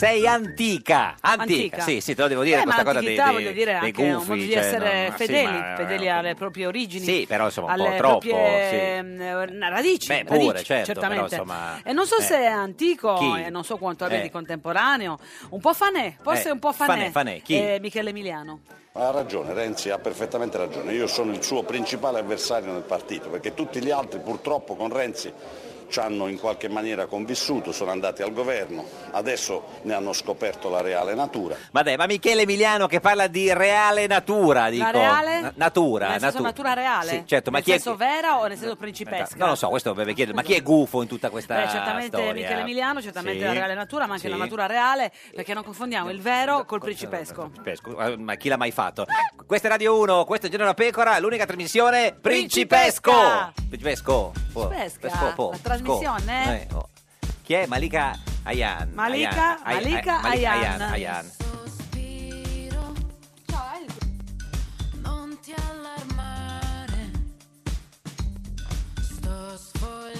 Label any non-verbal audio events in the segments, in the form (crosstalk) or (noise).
Sei antica, antica, Antica. sì, sì, te lo devo dire Eh, questa ma cosa dei, antichità dei, voglio dire dei anche un gufi, modo di cioè, essere no, ma sì, fedeli, ma- fedeli alle proprie origini. Sì, però insomma un po' alle troppo, proprie sì. ehm, radici, Beh, pure, radici, certo, certamente. però, insomma, e non so eh. se è antico Chi? e non so quanto abbia Eh. di contemporaneo, un po' fanè, forse Eh, un po' fanè. fanè, fanè, chi? Eh, Michele Emiliano. Ha ragione, Renzi ha perfettamente ragione. Io sono il suo principale avversario nel partito, perché tutti gli altri purtroppo con Renzi ci hanno in qualche maniera convissuto, sono andati al governo, adesso ne hanno scoperto la reale natura. Ma dai, ma Michele Emiliano che parla di reale natura, dico. La reale? Na- natura, Nel senso natu- natura reale? Sì, certo, ma nel chi è senso vera o nel senso principesca? Non lo so, questo deve chiedere, ma chi è gufo in tutta questa Beh, certamente storia? Michele Emiliano, certamente Sì. la reale natura, ma anche Sì. la natura reale, perché non confondiamo il vero col principesco. Pesco, eh, Ma chi l'ha mai fatto? Questa è Radio 1, questo è Giorno da Pecora, l'unica trasmissione Principesco! Principesco! Oh, Principesca, Pesco, po, la trasmissione? Eh, oh. Chi è? Malika Ayan. Malika- Ayan, Ay- Malika Ay- Malika Ayan. Ayan. Non ti allarmare, sto sfogliando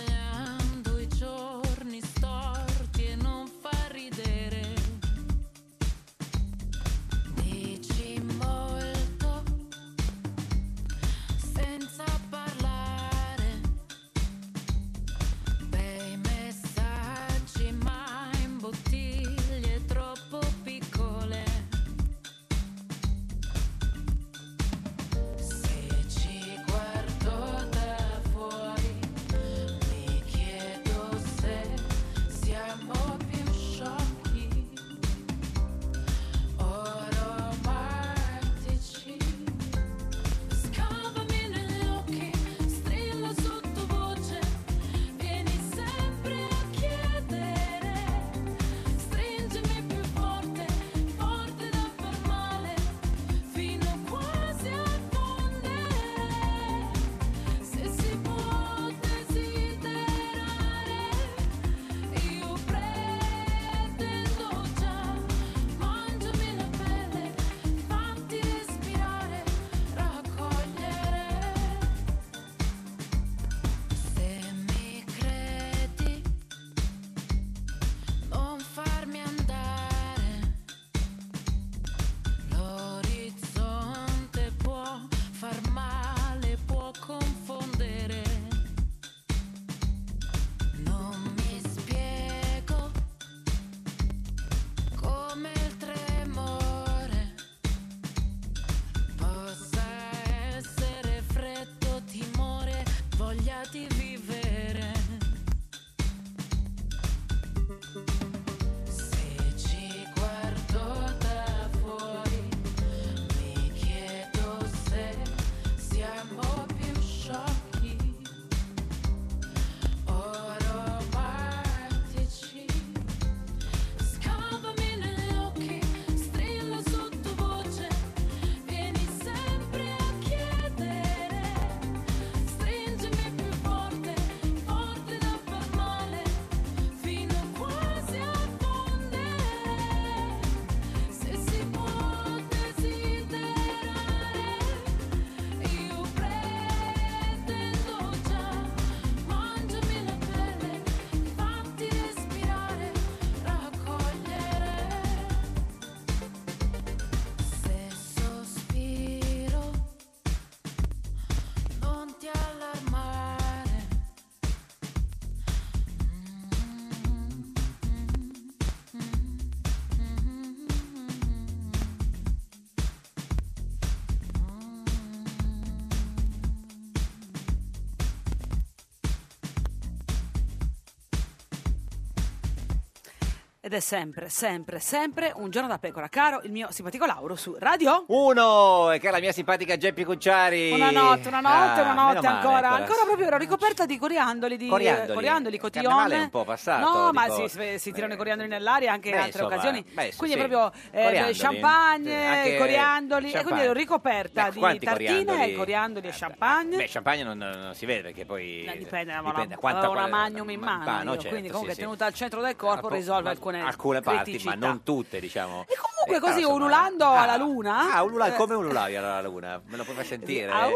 Ed è sempre, sempre, sempre un giorno da pecora. Caro il mio simpatico Lauro su Radio. Uno, e che è la mia simpatica Geppi Cucciari. Una notte, una notte, Ah, una notte meno male, ancora. Ancora proprio ero ricoperta di coriandoli, di Coriandoli. eh, coriandoli, carnevale è un po' passato, No, ma si, si- si tirano i coriandoli nell'aria anche in Beh, altre insomma, occasioni. beh, sì, quindi sì. proprio eh, Coriandoli. champagne, Eh, anche coriandoli. E quindi champagne. ero ricoperta Beh, di quanti tartine, coriandoli? coriandoli e champagne. Beh, champagne non, non si vede perché poi... Eh, dipende, ma dipende una, quanta una magnum in ma- mano, io. certo, quindi sì, comunque sì. tenuta al centro del corpo risolve ma- alcune, alcune parti, ma non tutte, diciamo. E comunque Eh, così ululando alla luna. Ah, ulula- eh, come ululavi alla luna? Me lo puoi far sentire? Ah, uh,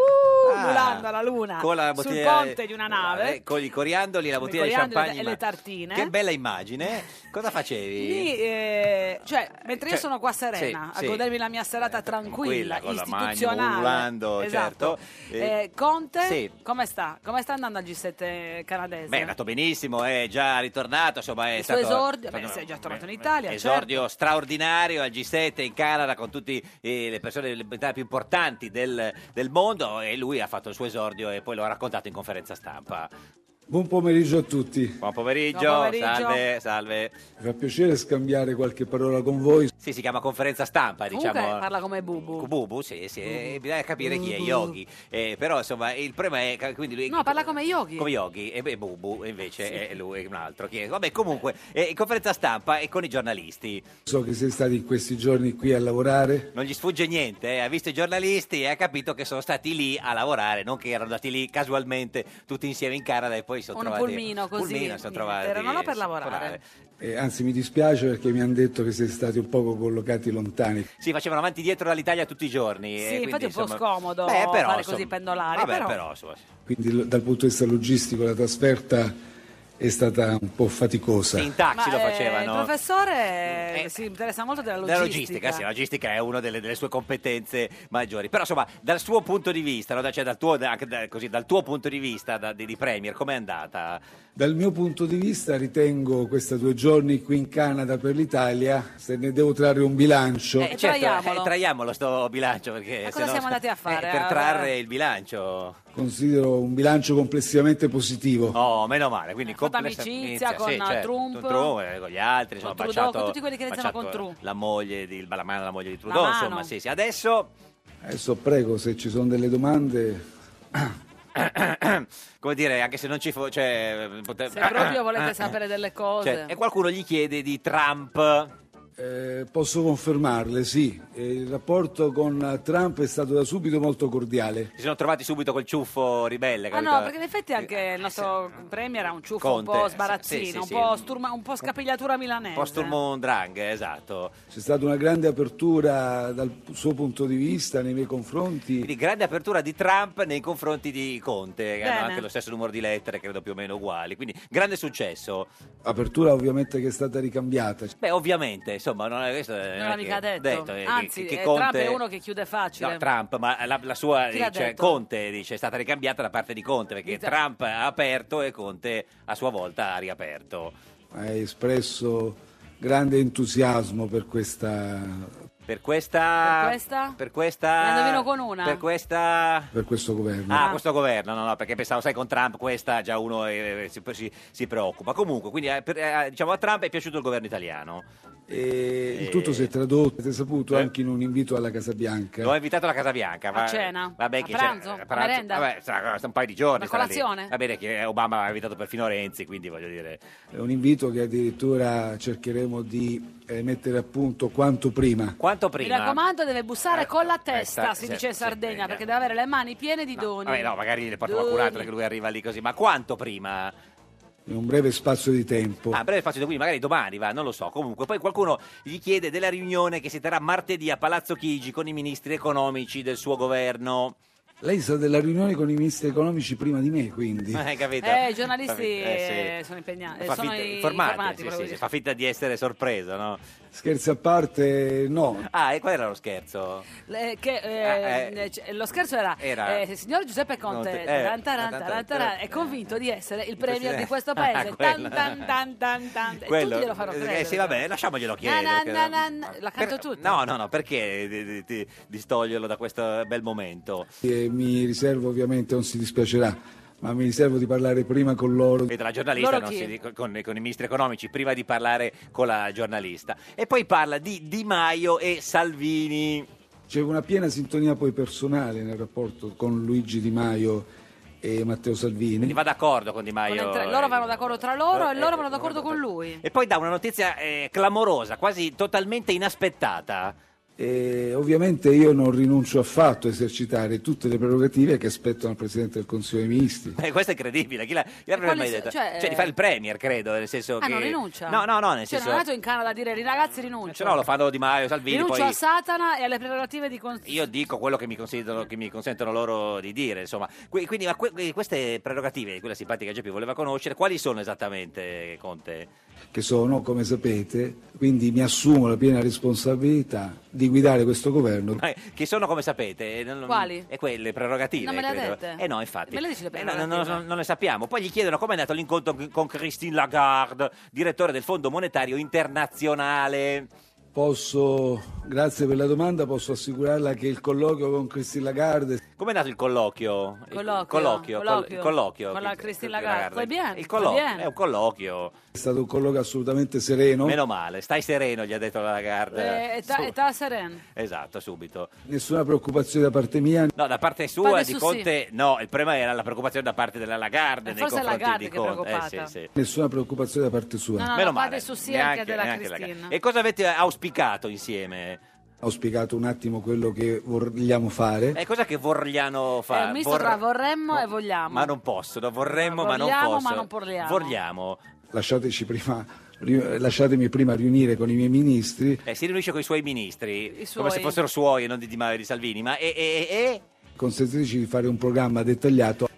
ululando alla luna con la sul bottiglia- ponte di una nave. eh, con i coriandoli, la bottiglia di coriandoli champagne. e le ma- tartine. Che bella immagine. Cosa facevi? Lì, eh, cioè, mentre io Cioè, sono qua serena sì, a sì. godermi la mia serata tranquilla, tranquilla, con la Magnum, istituzionale, ululando, esatto. certo. Eh, Conte, Sì. come sta? Come sta andando al G7 canadese? Beh, è andato benissimo, è già ritornato, insomma è Il suo stato... esordio, beh, sei già tornato in Italia, Esordio straordinario al G7 in Canada con tutte le persone le più importanti del, del mondo e lui ha fatto il suo esordio e poi lo ha raccontato in conferenza stampa. Buon pomeriggio a tutti. Buon pomeriggio, Buon pomeriggio. salve, salve. Mi fa piacere scambiare qualche parola con voi. Sì, si chiama conferenza stampa, Comunque diciamo. parla come Bubu. Bubu, sì, sì, eh, bisogna capire chi è Yogi. Eh, però insomma il problema è quindi lui No, parla come Yogi. come Yogi e beh, Bubu invece è lui un altro chi è? vabbè comunque eh, in conferenza stampa e con i giornalisti So che siete stati in questi giorni qui a lavorare. non gli sfugge niente eh, ha visto i giornalisti e ha capito che sono stati lì a lavorare non che erano andati lì casualmente tutti insieme in Canada e poi si sono Un trovati pulmino così, pulmino, si sono trovati erano là per lavorare. Eh, anzi, mi dispiace perché mi hanno detto che siete stati un poco collocati lontani. sì facevano avanti e dietro dall'Italia tutti i giorni Sì, e quindi, infatti è un po' insomma- scomodo Beh, però, fare insomma, così pendolari, vabbè, però- però insomma, Quindi dal punto di vista logistico la trasferta è stata un po' faticosa. in taxi Ma, lo eh, facevano il professore Eh, si interessa molto della Della logistica. logistica, sì, la logistica è una delle, delle sue competenze maggiori. Però insomma, dal suo punto di vista, no? cioè, dal, tuo, da- così, dal tuo punto di vista da- di, di Premier, com'è andata? Dal mio punto di vista ritengo questi due giorni qui in Canada per l'Italia, se ne devo trarre un bilancio, Eh, traiamolo. eh, traiamolo sto bilancio perché Ma cosa no- siamo andati a (laughs) fare? eh, per Ah, trarre il bilancio. considero un bilancio complessivamente positivo. Oh, meno male. Quindi fatto complessa- amicizia inizia, con sì, certo, Trump. con Trump, eh, con gli altri, insomma, Con ha Trudeau, baciato- con tutti quelli che baciato con Tru. La moglie di, la mano alla moglie di Trudeau, mano. insomma, sì, sì. Adesso Adesso prego, se ci sono delle domande, (clears throat) come dire, anche se non ci fosse... Cioè, pote- Se proprio volete sapere delle cose. Cioè, e qualcuno gli chiede di Trump. Eh, posso confermarle, sì. Eh, il rapporto con Trump è stato da subito molto cordiale. Si sono trovati subito col ciuffo ribelle. Ah no, perché in effetti anche il nostro premier ha un ciuffo Conte, un po' sì, sbarazzino, sì, un, sì. po sturma- un po' scapigliatura milanese. Un po' Sturm Drang, esatto. C'è stata una grande apertura dal suo punto di vista nei miei confronti. Quindi grande apertura di Trump nei confronti di Conte, che hanno Bene. anche lo stesso numero di lettere, credo più o meno uguali. Quindi grande successo. Apertura ovviamente che è stata ricambiata. Beh, ovviamente, insomma, non è questo. Non è l'ha che- mica detto. eh, Anzi, che eh, Conte- Trump è uno che chiude facile. No, Trump, ma la, la sua Chi l'ha dice, detto? Conte dice è stata ricambiata da parte di Conte perché Dite- Trump ha aperto e Conte a sua volta ha riaperto. Hai espresso grande entusiasmo per questa, Per questa. Per questa? Per questa. La indovino con una? Per questa. per questo governo. Ah, questo governo, no, no, perché pensavo, sai, con Trump questa già uno eh, si, si- si preoccupa. Comunque, quindi eh, per- eh, diciamo a Trump è piaciuto il governo italiano. E il tutto si è tradotto, avete saputo, Eh. anche in un invito alla Casa Bianca. Lo ha invitato alla Casa Bianca. A cena? Vabbè, A che pranzo? c'è- A merenda? Vabbè, sarà un paio di giorni. Lì. colazione? Va bene che Obama ha invitato perfino Renzi, quindi voglio dire... È un invito che addirittura cercheremo di eh, mettere a punto quanto prima. Quanto Mi prima... raccomando, deve bussare Eh, con la testa, testa, si sì, dice in Sardegna, sì, perché eh. deve avere le mani piene di doni. Vabbè, no, magari le porta qualcun altro Doni. che lui arriva lì così. Ma quanto prima? In un breve spazio di tempo. Ah, breve spazio, quindi magari domani va, non lo so. Comunque, poi qualcuno gli chiede della riunione che si terrà martedì a Palazzo Chigi con i ministri economici del suo governo. Lei sa della riunione con i ministri economici prima di me, quindi. (laughs) Eh, capito? Eh, i giornalisti Fa eh, eh, sono impegnati, Fa sono finta- i- informati, informati, sì, sì, sì, fa finta di essere sorpreso, no? Scherzi a parte, no. Ah, e qual era lo scherzo? Le- che, eh, Eh, eh. c- lo scherzo era, Era- eh, signor Giuseppe Conte, eh, taran, taran, taran, taran, taran, taran, è convinto di essere il premier di questo Ah, paese. quello. Tan, tan, tan, tan, tan. E Quello- tutti glielo fanno eh, sì, vabbè, lasciamoglielo chiedere. Na, na, na, na, na. La canto tutta. No, no, no, perché di- di- di- distoglierlo da questo bel momento? E mi riservo ovviamente, non si dispiacerà, ma mi riservo di parlare prima con loro. Vede, la giornalista Loro non chi? si dice con, con i ministri economici prima di parlare con la giornalista. E poi parla di Di Maio e Salvini. C'è una piena sintonia poi personale nel rapporto con Luigi Di Maio e Matteo Salvini. Quindi va d'accordo con Di Maio. Con entra- loro vanno d'accordo tra loro e loro vanno d'accordo con lui. E poi dà una notizia eh, clamorosa, quasi totalmente inaspettata. E ovviamente io non rinuncio affatto a esercitare tutte le prerogative che aspettano al Presidente del Consiglio dei Ministri. Eh, questo è incredibile, chi, l'ha- chi l'avrebbe mai detto? cioè, Cioè, di fare il premier, credo, nel senso Ah, che... non rinuncia? No, no, no, nel Cioè, senso... non è andato in Canada a dire ragazzi rinuncio. Cioè, no, lo fanno Di Maio, Salvini, rinuncio poi... a Satana e alle prerogative di consiglio. Io dico quello che mi, consentono, che mi consentono loro di dire, insomma. Quindi, ma que- queste prerogative, quella simpatica Geppi voleva conoscere, quali sono esattamente, Conte? Che sono, come sapete, quindi mi assumo la piena responsabilità di guidare questo governo. Ma Che sono, come sapete... non- non- Quali? E quelle prerogative, Non me le credo. dette? Eh no, infatti. Me le dici le Eh, no, no, non le sappiamo. Poi gli chiedono come è andato l'incontro con Christine Lagarde, direttore del Fondo Monetario Internazionale. Posso, grazie per la domanda, posso assicurarla che il colloquio con Christine Lagarde Come è nato il colloquio? Il Colloquio, colloquio, col- colloquio. il colloquio. Con la Christine Lagarde. Fai bien, Il colloquio, bien. è un colloquio. è stato un colloquio assolutamente sereno, Meno male, stai sereno, gli ha detto la Lagarde. Eh, età, Su- età seren. Esatto, subito. nessuna preoccupazione da parte mia. No, da parte sua, Parte di su Conte, no, il problema era la preoccupazione da parte della Lagarde Eh, nei confronti Lagarde di che è Conte. preoccupata. Eh, sì, sì. Nessuna preoccupazione da parte sua. No, no, Meno la parte male. su sì anche Neanche- della neanche Cristina. Lagarde. E cosa avete auspicato insieme? Ho spiegato un attimo quello che vogliamo fare. E cosa che vogliano fare? È un misto tra vorremmo e vogliamo. Ma non possono, vorremmo, ma non vogliamo, posso. ma non vogliamo. Vogliamo. Lasciateci prima, ri- lasciatemi prima riunire con i miei ministri. Eh, si riunisce con i suoi ministri, I come se fossero suoi e non di Di Maio e di Salvini, ma e, e, e, Consentiteci di fare un programma dettagliato?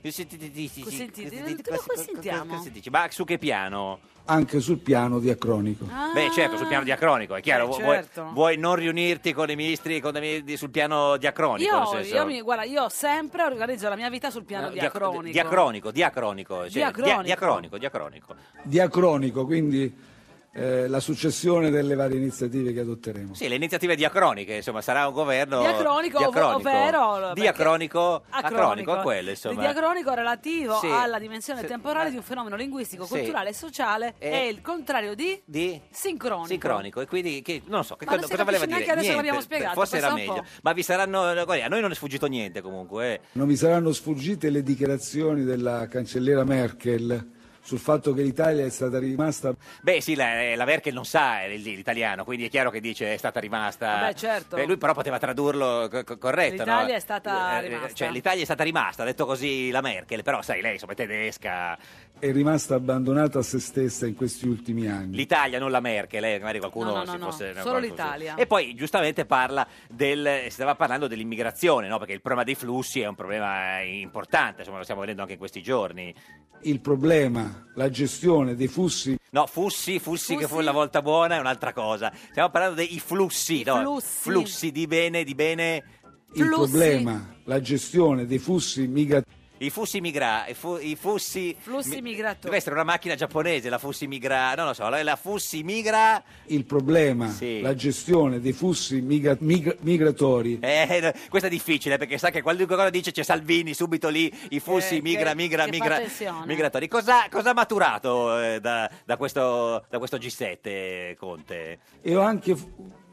Ma su che piano? anche sul piano diacronico. Ah. Beh, certo, sul piano diacronico, è chiaro. Eh, vu- vuoi, certo. vuoi non riunirti con i ministri con i ministri sul piano diacronico? nel Io, senso- io mi, guarda, io sempre organizzo la mia vita sul piano No, diac- diacronico. Diacronico, diacronico. cioè, dia- Diacronico. diacronico, diacronico. Diacronico, quindi eh, la successione delle varie iniziative che adotteremo. Sì, le iniziative diacroniche, insomma, sarà un governo Diacronico, diacronico. ovvero diacronico, acronico, acronico, è quello, Il insomma. diacronico relativo Sì. alla dimensione Sì. temporale di un fenomeno linguistico, Sì. culturale e sociale E- è il contrario di, di sincronico. sincronico e quindi che, non so che Ma cosa, cosa voleva dire neanche adesso l'abbiamo spiegato, forse era meglio ma vi saranno a noi non è sfuggito niente comunque eh. Non mi saranno sfuggite le dichiarazioni della cancelliera Merkel sul fatto che l'Italia è stata rimasta beh sì la, la Merkel non sa il- l'italiano quindi è chiaro che dice è stata rimasta Vabbè, certo. Eh, lui però poteva tradurlo co- co- corretto L'Italia no? è stata Eh, rimasta. cioè l'Italia è stata rimasta ha detto così la Merkel però sai lei insomma è tedesca è rimasta abbandonata a se stessa in questi ultimi anni. L'Italia, non la Merkel, eh, magari qualcuno No, no, si no, fosse... no, no, solo qualcuno- l'Italia. E poi giustamente parla del... si stava parlando dell'immigrazione, no? Perché il problema dei flussi è un problema eh, importante, insomma lo stiamo vedendo anche in questi giorni. Il problema, la gestione dei flussi No, fussi, fussi, che fu la volta buona è un'altra cosa. Stiamo parlando dei flussi, I no? flussi. flussi di bene, di bene... il Flussi. problema, la gestione dei flussi migratori I flussi migra... I, fu- i flussi... Flussi mi- migratori. Deve essere una macchina giapponese, la fussi migra... Non lo so, la, la fussi migra... il problema, Sì. la gestione dei flussi migra- migra- migratori Eh, no, questo è difficile perché sa che qualunque cosa dice c'è Salvini subito lì, i flussi Eh, migra, che- migra, che fa migra, tensione. migratori. Cosa, cosa ha maturato eh, da, da questo, da questo G7, Conte? e ho anche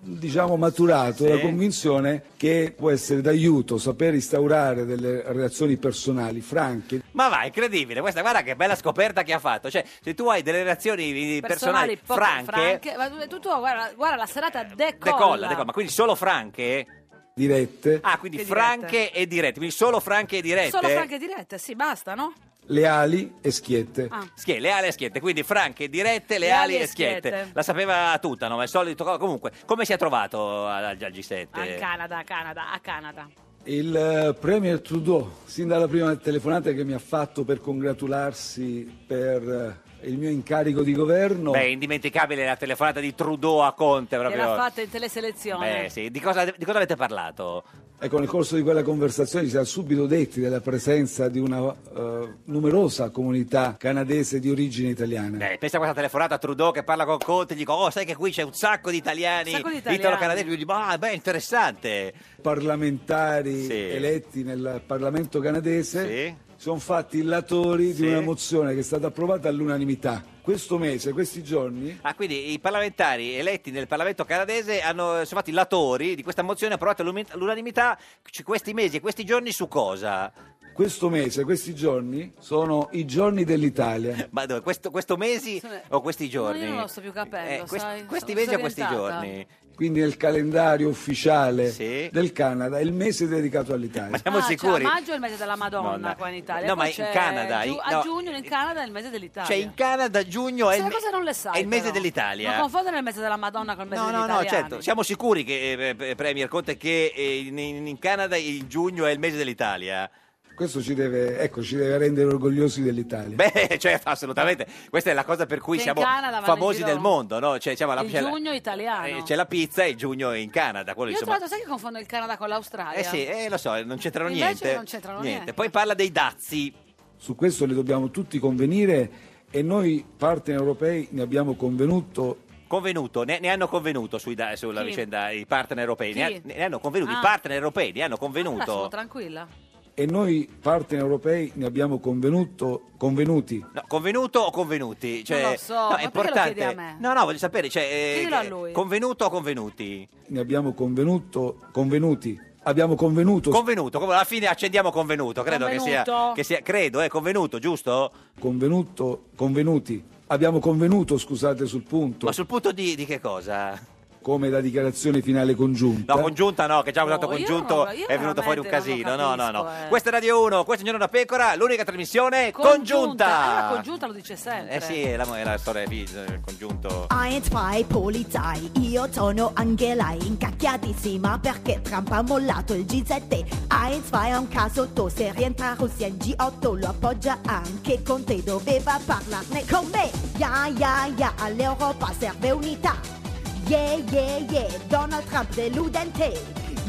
diciamo maturato Sì. la convinzione che può essere d'aiuto saper instaurare delle relazioni personali franche Ma va, incredibile, questa guarda che bella scoperta che ha fatto. Cioè, se tu hai delle relazioni personali, Personali, poco franche, ma tu, tu guarda, guarda, la serata decolla. decolla, decolla, ma quindi solo franche? Dirette Ah, quindi Che franche e dirette, quindi solo franche e dirette? Solo franche dirette, sì, basta, no? leali e schiette Ah. Schie, leali e schiette, quindi franche, dirette, leali, Leali e e schiette. schiette. La sapeva tutta, no? Ma il solito. Comunque, come si è trovato al, al G7? A Canada, a Canada, a Canada. il eh, premier Trudeau sin dalla prima telefonata che mi ha fatto per congratularsi per eh, il mio incarico di governo Beh, indimenticabile la telefonata di Trudeau a Conte Che proprio. l'ha fatta in teleselezione. Beh, sì. Di cosa, di cosa avete parlato? Ecco, nel corso di quella conversazione ci siamo subito detti della presenza di una eh, numerosa comunità canadese di origine italiana. Beh, pensa a questa telefonata a Trudeau che parla con Conte e gli dico, oh, sai che qui c'è un sacco di italiani, Un sacco di italiani. italo-canadesi. Lui dice, ah, beh, interessante. Parlamentari Sì. eletti nel Parlamento canadese Sì. Sono fatti illatori Sì. di una mozione che è stata approvata all'unanimità. Questo mese, questi giorni, Ah, quindi i parlamentari eletti nel Parlamento canadese hanno, sono fatti latori di questa mozione approvata all'unanimità questi mesi e questi giorni su cosa? questo mese, questi giorni sono i giorni dell'Italia. Ma dove? Questo, questo mesi o questi giorni? io non lo sto più capendo, Eh, quest- sai, questi mesi o questi giorni? Quindi nel calendario ufficiale Sì. del Canada è il mese dedicato all'Italia. Ma siamo Ah, cioè, sicuri? a maggio è il mese della Madonna Madonna. qua in Italia. No, poi ma in c'è Canada, giu- in- a no. giugno in Canada è il mese dell'Italia. Cioè in Canada giugno è il, Queste me- cose non le sai, è il mese però. dell'Italia. Non confondere il mese della Madonna col mese No, no, no, italiani. certo. Siamo sicuri che, eh, Premier Conte, che eh, in, in Canada il giugno è il mese dell'Italia? Questo ci deve, ecco, ci deve rendere orgogliosi dell'Italia. Beh, (laughs) certo, assolutamente. Questa è la cosa per cui siamo Canada famosi del mondo, no? Cioè, siamo alla- Il c'è la- giugno italiano. eh, c'è la pizza e il giugno in Canada. Quello, Io tra insomma. l'altro sai che confondo il Canada con l'Australia? Eh sì, eh, lo so, non c'entrano Invece niente. non c'entrano niente. Poi parla dei dazi. Su questo ne dobbiamo tutti convenire e noi partner europei ne abbiamo convenuto Convenuto, ne, ne hanno convenuto sui sulla Chi? vicenda i partner europei. Ne, ha- ne hanno convenuti, Ah. i partner europei ne hanno Allora sono convenuto. tranquilla. E noi partner europei ne abbiamo convenuto, convenuti. No, convenuto o convenuti? Cioè, Non lo so, no, ma è perché lo importante. chiedi a me? No, no, voglio sapere, cioè, eh, Chiedilo a lui. convenuto o convenuti? Ne abbiamo convenuto, convenuti. Abbiamo convenuto, Convenuto, come alla fine accendiamo convenuto, credo che sia, Convenuto. che sia, credo, è convenuto, giusto? convenuto, convenuti. Abbiamo convenuto, scusate, sul punto, Ma sul punto di, di che cosa? Come la dichiarazione finale congiunta. No, congiunta no, che già usato No, congiunto non- è venuto fuori un casino. non No, no, no. capisco, eh. Questa è Radio 1, questo è Giorno da Pecora, l'unica trasmissione congiunta. Allora, congiunta lo dice sempre. Eh sì, è la, è la storia di congiunto. Ein, zwei, polizai, io sono anche lei, incacchiatissima perché Trump ha mollato il G7. Ein, zwei, è un caso to, se rientra Russia in G8 lo appoggia anche con te, doveva parlarne con me. Ya, ya, ya, all'Europa serve unità. Yeah, yeah, yeah, Donald Trump deludente.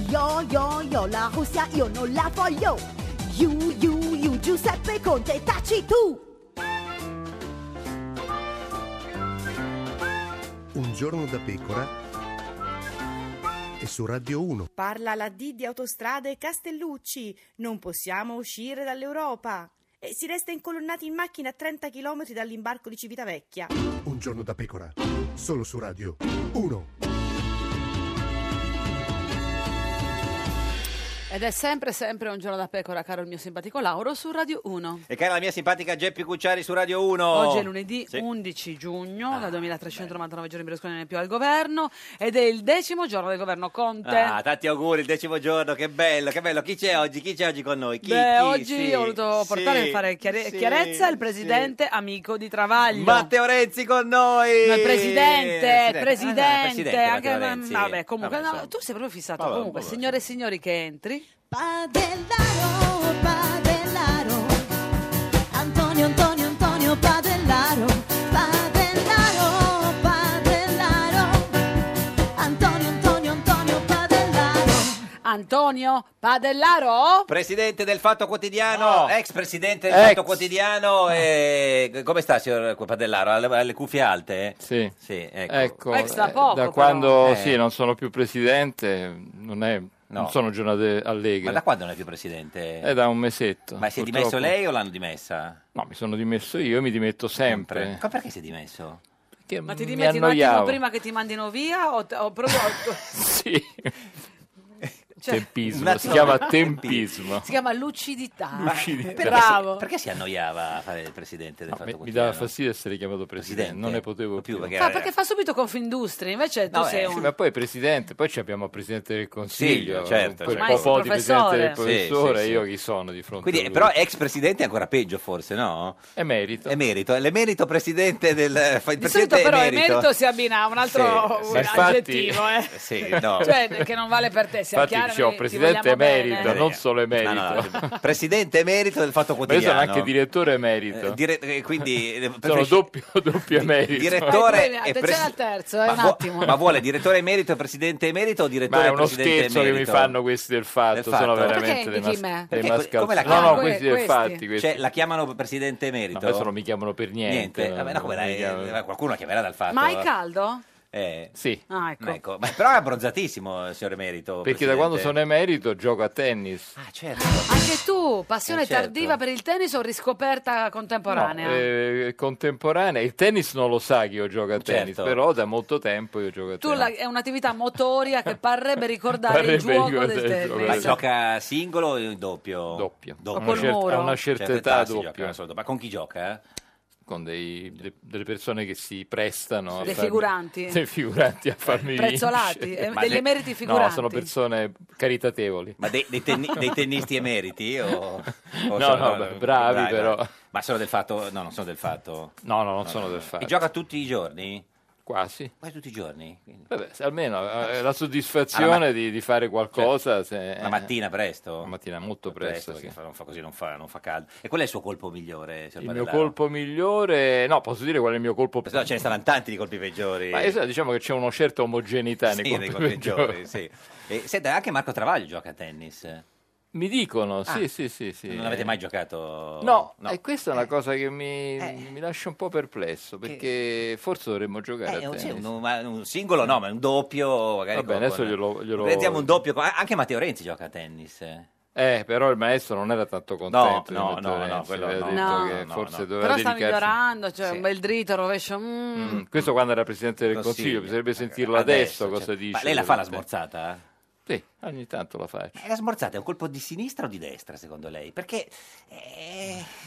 Yo, yo, yo, la Russia io non la voglio. You, you, you, Giuseppe Conte, taci tu. Un giorno da pecora e su Radio 1. Parla la D di Autostrade Castellucci. Non possiamo uscire dall'Europa. E si resta incolonnati in macchina a 30 km dall'imbarco di Civitavecchia. Un giorno da pecora, solo su Radio 1. Ed è sempre, sempre un giorno da pecora, caro il mio simpatico Lauro, su Radio 1. E cara la mia simpatica Geppi Cucciari su Radio 1. Oggi è lunedì Sì. 11 giugno, da 2399 giorni Berlusconi non è più al governo, ed è il decimo giorno del governo Conte. Ah, tanti auguri, il decimo giorno, che bello, che bello. Chi c'è oggi? Chi c'è oggi con noi? Chi, Beh, chi? oggi Sì, ho voluto portare sì, a fare chiare- sì, chiarezza il presidente amico di Travaglio. Matteo Renzi con noi! No, il presidente, presidente, ah, presidente anche, Matteo Renzi. vabbè, comunque, Vabbè, no, insomma. tu sei proprio fissato. Vabbè, comunque, vabbè. signore e signori che entri. Padellaro, Padellaro, Antonio, Antonio, Antonio Padellaro, Padellaro, Padellaro, Antonio, Antonio, Antonio Padellaro. Antonio Padellaro? Presidente del Fatto Quotidiano, No. ex presidente del Ex. Fatto Quotidiano. e- Come sta, signor Padellaro? Ha le, ha le cuffie alte? Sì. Sì, ecco. Ecco, Ex da eh, poco, da però. quando Eh. sì, non sono più presidente, non, è, No. non sono giornate allegre. Ma da quando non è più presidente? È da un mesetto. Ma si è purtroppo. dimesso lei o l'hanno dimessa? No, mi sono dimesso io, mi dimetto sempre. Ma perché si è dimesso? Perché Ma ti dimetti un attimo annoiavo. prima che ti mandino via o, o proprio... (laughs) Sì. Cioè- tempismo, Un si chiama tempismo. si chiama lucidità. Lucidità. Perché Bravo. Si, perché si annoiava a fare il presidente del No, Fatto mi, mi dava fastidio essere chiamato presidente, non ne potevo più. perché Fa, perché fa subito Confindustria, invece tu No, sei eh, un... Ma poi presidente, poi ci abbiamo il presidente del consiglio, Sì, certo, quel certo. po' di presidente del Professore. Sì, sì, io sì. chi sono di fronte Quindi, a lui? però ex presidente è ancora peggio forse, no? Emerito. Emerito, l'emerito presidente del... il Di presidente solito però emerito. emerito si abbina a un altro Sì, un sì. Infatti- aggettivo, eh. Sì, no. Cioè, che non vale per te, sia Infatti chiaro, ti presidente vogliamo bene. emerito, non solo emerito. No, no, presidente emerito del Fatto Ma io Quotidiano. sono anche direttore emerito. Eh, dire- eh, quindi eh, sono preferisci- doppio, (laughs) doppio emerito. direttore Vai, e attenzione pres- al terzo, eh, ma, un attimo. ma vuole direttore emerito e presidente emerito o direttore Ma è uno presidente scherzo che mi emerito? fanno questi del fatto, Del sono Fatto? veramente Perché dei, mas- me? dei mascalzoni. come la No, chiamano? no, questi del Questi? fatti. Questi. Cioè, la chiamano presidente emerito? No, adesso non mi chiamano per niente. Vabbè, no, eh, qualcuno la chiamerà dal fatto. Ma eh. caldo? Eh, Sì. Ah, ecco. Ma però è abbronzatissimo, signor Emerito. Perché da quando sono emerito gioco a tennis. Ah, certo. Anche tu, passione Eh, certo. tardiva per il tennis o riscoperta contemporanea? No, eh, contemporanea. Il tennis non lo sa che io gioco a tennis, Certo. però da molto tempo io gioco a Tu tennis. la- è un'attività motoria che parrebbe ricordare il Parrebbe gioco ricordare del il gioco tennis. Ma gioca singolo o in doppio? Doppio. Doppio. A una certa- a una certa età si doppio. gioca Ma con chi gioca? Con dei- de- delle persone che si prestano a Dei farmi- figuranti? (laughs) dei figuranti a farmi Prezzolati? Eh, degli emeriti No, figuranti? sono persone caritatevoli. Ma dei, dei tenni- dei tennisti emeriti? O, o No, sono- no, beh, bravi, però. Ma sono del fatto? No, non sono del fatto. No, no, non sono del fatto. E gioca tutti i giorni? Quasi. Quasi tutti i giorni? Vabbè, almeno eh, la soddisfazione ma- di, di fare qualcosa. se- La mattina presto? La mattina molto presto, perché sì. non fa così, non fa, non fa caldo. E qual è il suo colpo migliore? Il mio colpo migliore, no, posso dire qual è il mio colpo No, ce ne saranno tanti di colpi peggiori. Ma esatto, diciamo che c'è una certa omogeneità Sì, nei nei colpi colpi peggiori. peggiori, sì. E, senta, anche Marco Travaglio gioca a tennis. Mi dicono, sì, Ah, sì, sì, sì. Non avete mai giocato? No, no. e questa è una cosa che mi, mi lascia un po' perplesso, perché forse dovremmo giocare Eh, a sì, tennis. un, ma un singolo no, ma un doppio magari Va bene, con- adesso glielo- glielo- Organizziamo un doppio, anche Matteo Renzi gioca a tennis. Eh, però il maestro non era tanto contento. no, no, no, Renzi, quello no. detto No. che No, forse no. doveva Però sta migliorando, cioè un bel dritto, rovescio. mm. Mm, Questo quando era Presidente del Consiglio. Consiglio, bisognerebbe sentirlo Adesso, adesso, cosa cioè, dice. Ma lei la fa la smorzata? Sì, ogni tanto la faccio. E la smorzata è un colpo di sinistra o di destra secondo lei? Perché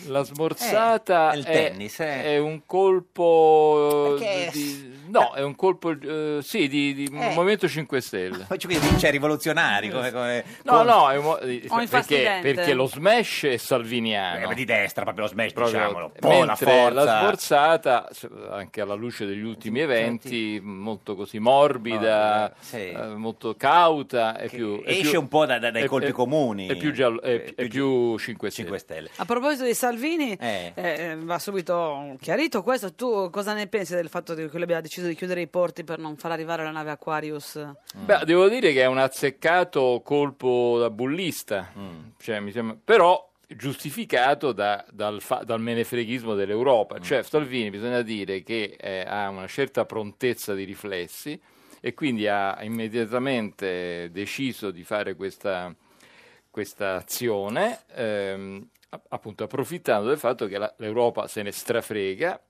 La smorzata Eh, è, tennis, eh. è un colpo Perché- di- no, è un colpo eh, sì, di, di Eh. Movimento 5 Stelle. Poi (laughs) ci quindi c'è rivoluzionari come, come No, con- no, è un perché, perché lo smash è salviniano. Eh, di destra, proprio lo smash, Proprio- diciamolo. Poi la mentre forza. la sforzata, s- anche alla luce degli ultimi eventi, molto così morbida, sì. eh, molto cauta, è più, è esce più- un po' da- da- dai è- colpi è- comuni. È più, giallo- è- È è più 5 Stelle. A proposito di Salvini, Eh. eh, va subito chiarito questo. Tu cosa ne pensi del fatto che lui abbia deciso di chiudere i porti per non far arrivare la nave Aquarius? Beh, devo dire che è un azzeccato colpo da bullista, Cioè, mi sembra- però giustificato da- dal, fa- dal menefreghismo dell'Europa. Cioè Salvini bisogna dire che eh, ha una certa prontezza di riflessi e quindi ha immediatamente deciso di fare questa, questa azione, ehm, appunto approfittando del fatto che la- l'Europa se ne strafrega.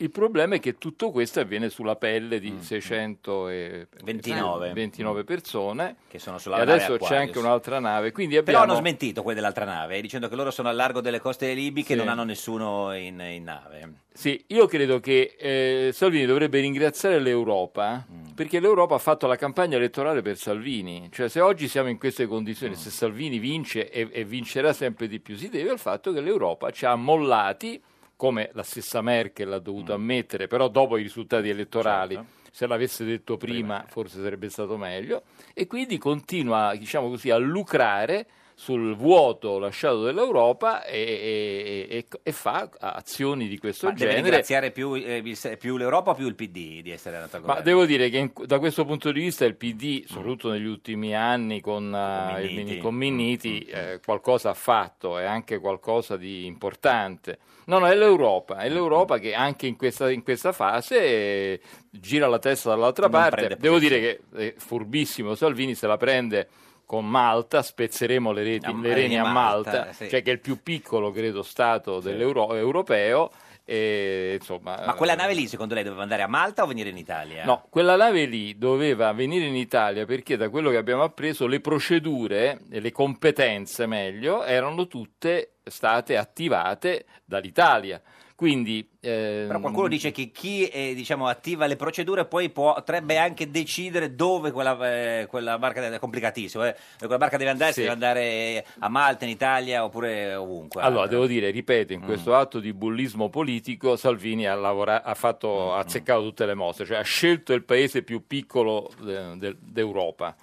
Il problema è che tutto questo avviene sulla pelle di 629 29. persone Che sono sulla e nave adesso c'è Aquarius. anche un'altra nave. Quindi Però abbiamo... hanno smentito quelli dell'altra nave, eh, dicendo che loro sono al largo delle coste libiche e Sì. non hanno nessuno in, in nave. Sì, io credo che eh, Salvini dovrebbe ringraziare l'Europa Mm. perché l'Europa ha fatto la campagna elettorale per Salvini. Cioè, se oggi siamo in queste condizioni, Mm. se Salvini vince e, e vincerà sempre di più, si deve al fatto che l'Europa ci ha mollati, come la stessa Merkel ha dovuto ammettere, però dopo i risultati elettorali. Certo. Se l'avesse detto prima, forse sarebbe stato meglio. E quindi continua, diciamo così, a lucrare sul vuoto lasciato dall'Europa e, e- e- e fa azioni di questo Ma deve genere. ringraziare più, eh, più l'Europa o più il PD di essere andato Ma governo? devo dire che in- da questo punto di vista il PD, soprattutto negli ultimi anni con, eh, il. Mini- con Minniti, eh, qualcosa ha fatto e anche qualcosa di importante. No, no, è l'Europa, è l'Europa che anche in questa, in questa fase eh, gira la testa dall'altra Non parte. Devo dire che è furbissimo Salvini se la prende con Malta, spezzeremo le, reti, le reni a Malta, Malta, sì. cioè che è il più piccolo, credo, Stato dell'euro- europeo. E, insomma, Ma quella nave lì, secondo lei, doveva andare a Malta o venire in Italia? No, quella nave lì doveva venire in Italia perché da quello che abbiamo appreso le procedure e le competenze, meglio, erano tutte state attivate dall'Italia. Quindi ehm, Però qualcuno dice che chi eh, diciamo, attiva le procedure poi può- potrebbe anche decidere dove quella, eh, quella barca deve, è complicatissimo, eh. quella barca deve andare, se Sì. deve andare a Malta, in Italia oppure ovunque. Allora, devo dire, ripeto, Mm. in questo atto di bullismo politico Salvini ha, lavora- ha fatto, Mm, ha azzeccato tutte le mosse, cioè ha scelto il paese più piccolo de- de- d'Europa.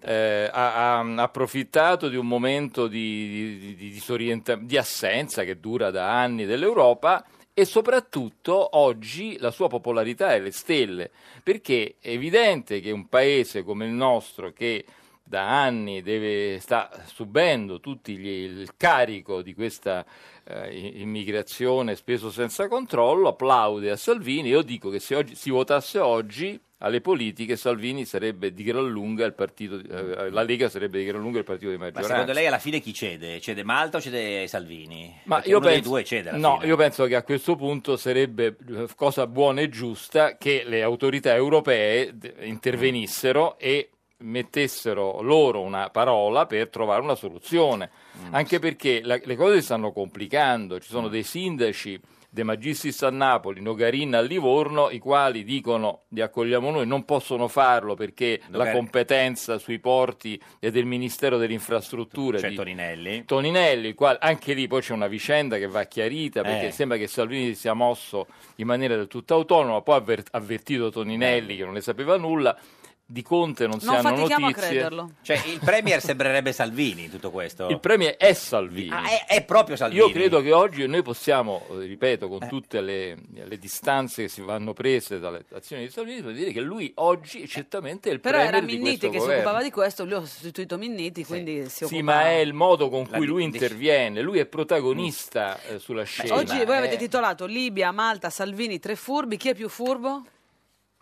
Eh, ha, ha approfittato di un momento di, di- di disorienta- di assenza che dura da anni dell'Europa e soprattutto oggi la sua popolarità è alle stelle, perché è evidente che un paese come il nostro che da anni deve, sta subendo tutto il carico di questa eh, immigrazione spesso senza controllo, applaude a Salvini. Io dico che se oggi, si votasse oggi alle politiche, Salvini sarebbe di gran lunga il partito, eh, la Lega sarebbe di gran lunga il partito di Ma maggioranza. secondo lei alla fine chi cede? Cede Malta o cede Salvini? Ma Perché io penso, due cede alla no, fine. io penso che a questo punto sarebbe eh, cosa buona e giusta che le autorità europee intervenissero e mettessero loro una parola per trovare una soluzione. Mm. Anche perché la- le cose si stanno complicando, ci sono dei sindaci De Magistris a Napoli, Nogarin a Livorno, i quali dicono li accogliamo noi, non possono farlo perché la Nogarin- competenza sui porti è del Ministero delle Infrastrutture. Cioè di- Toninelli. Toninelli, il quale- anche lì poi c'è una vicenda che va chiarita perché Eh. sembra che Salvini sia mosso in maniera del tutto autonoma, poi ha avver- avvertito Toninelli che non ne sapeva nulla, di Conte non si Non hanno fatichiamo a notizie. crederlo. Cioè il Premier sembrerebbe Salvini in tutto questo. Il premier è Salvini. Ah, è, è proprio Salvini. Io credo che oggi noi possiamo, eh, ripeto, con tutte le, le distanze che si vanno prese dalle azioni di Salvini, per dire che lui oggi certamente è il Però premier era di Minniti questo che si governo. occupava di questo, lui ha sostituito Minniti, quindi si Sì, occupa... ma è il modo con La cui di- lui di- interviene, lui è protagonista eh, sulla scena. Oggi voi avete Eh, titolato Libia, Malta, Salvini, tre furbi, chi è più furbo?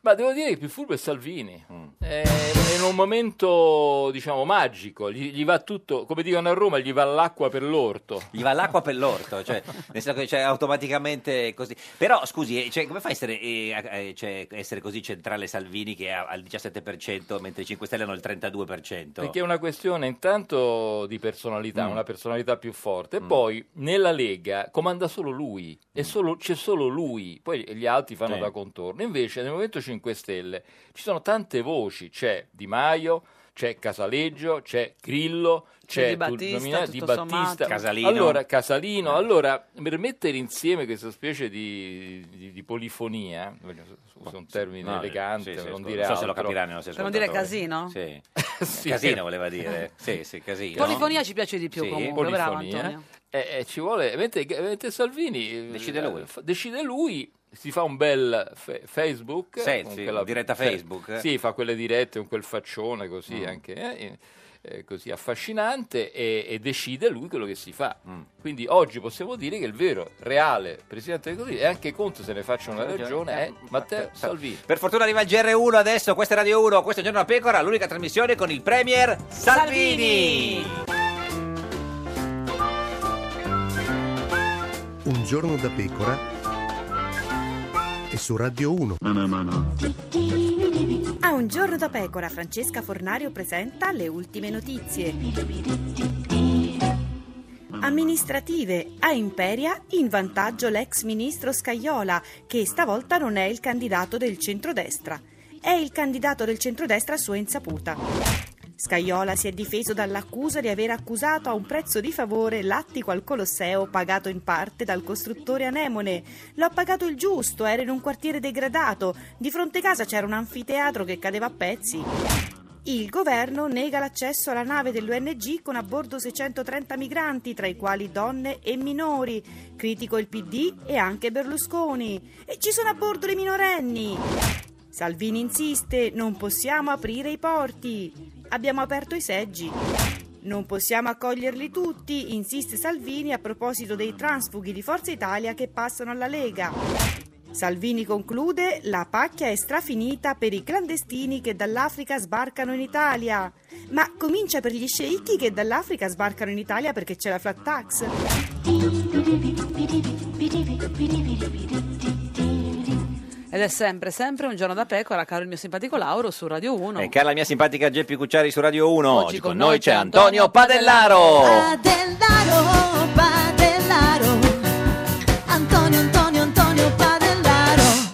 Ma devo dire che il più furbo è Salvini. Mm. È, è in un momento, diciamo, magico. Gli, gli va tutto, come dicono a Roma, gli va l'acqua per l'orto. Gli va l'acqua per l'orto, cioè, (laughs) nel senso che cioè, automaticamente così. Però scusi, eh, cioè, come fa a essere, eh, eh, cioè, essere così centrale Salvini che ha al 17% mentre i 5 Stelle hanno il 32%? Perché è una questione intanto di personalità, Mm. una personalità più forte. E poi nella Lega comanda solo lui, e solo- c'è solo lui, poi gli altri fanno Mm. Sì. da contorno. Invece nel Movimento 5 Stelle ci sono tante voci, c'è Di Maio, c'è Casaleggio, c'è Grillo, C'è c'è Di tu- Battista, nomina- tutto Di Battista. Casalino. Allora, Casalino, Eh. allora per mettere insieme questa specie di, di- di polifonia, voglio- usa un termine No, elegante, sì, sì, non dire non so se lo altro. capiranno nostri Per non dire casino? Sì. (laughs) Sì. Casino voleva dire. (laughs) Sì, sì, casino. Polifonia ci piace di più Sì, comunque, bravo polifonia. Antonio. Eh, eh, ci vuole, mentre, mentre Salvini eh, Decide lui. fa- decide lui, si fa un bel fe- Facebook, Sì, con sì, quella- diretta Facebook. Sì, fa quelle dirette con quel faccione così Mm. anche eh, eh, così affascinante e, e decide lui quello che si fa. Mm. Quindi oggi possiamo dire che il vero, reale Presidente del Consiglio, e anche Conte se ne faccia una ragione, è Matteo Salvini. Per fortuna arriva il GR1 adesso, questa è Radio 1, questo è Giorno da Pecora, l'unica trasmissione con il Premier Salvini. Un giorno da pecora su Radio 1. A un giorno da pecora, Francesca Fornario presenta le ultime notizie. Amministrative a Imperia in vantaggio l'ex ministro Scaiola, che stavolta non è il candidato del centrodestra. È il candidato del centrodestra a sua insaputa. Scaiola si è difeso dall'accusa di aver accusato a un prezzo di favore l'attico al Colosseo pagato in parte dal costruttore Anemone. L'ho pagato il giusto, era in un quartiere degradato. Di fronte casa c'era un anfiteatro che cadeva a pezzi. Il governo nega l'accesso alla nave dell'ONG con a bordo 630 migranti, tra i quali donne e minori. Critico il PD e anche Berlusconi. E ci sono a bordo le minorenni. Salvini insiste, non possiamo aprire i porti. Abbiamo aperto i seggi. Non possiamo accoglierli tutti, insiste Salvini a proposito dei transfughi di Forza Italia che passano alla Lega. Salvini conclude, la pacchia è strafinita per i clandestini che dall'Africa sbarcano in Italia. Ma comincia per gli sceicchi che dall'Africa sbarcano in Italia perché c'è la flat tax. Ed è sempre, sempre un giorno da pecora, caro il mio simpatico Lauro su Radio 1. E cara la mia simpatica Geppi Cucciari su Radio 1. Oggi, con noi c'è Antonio Padellaro. Padellaro, Padellaro,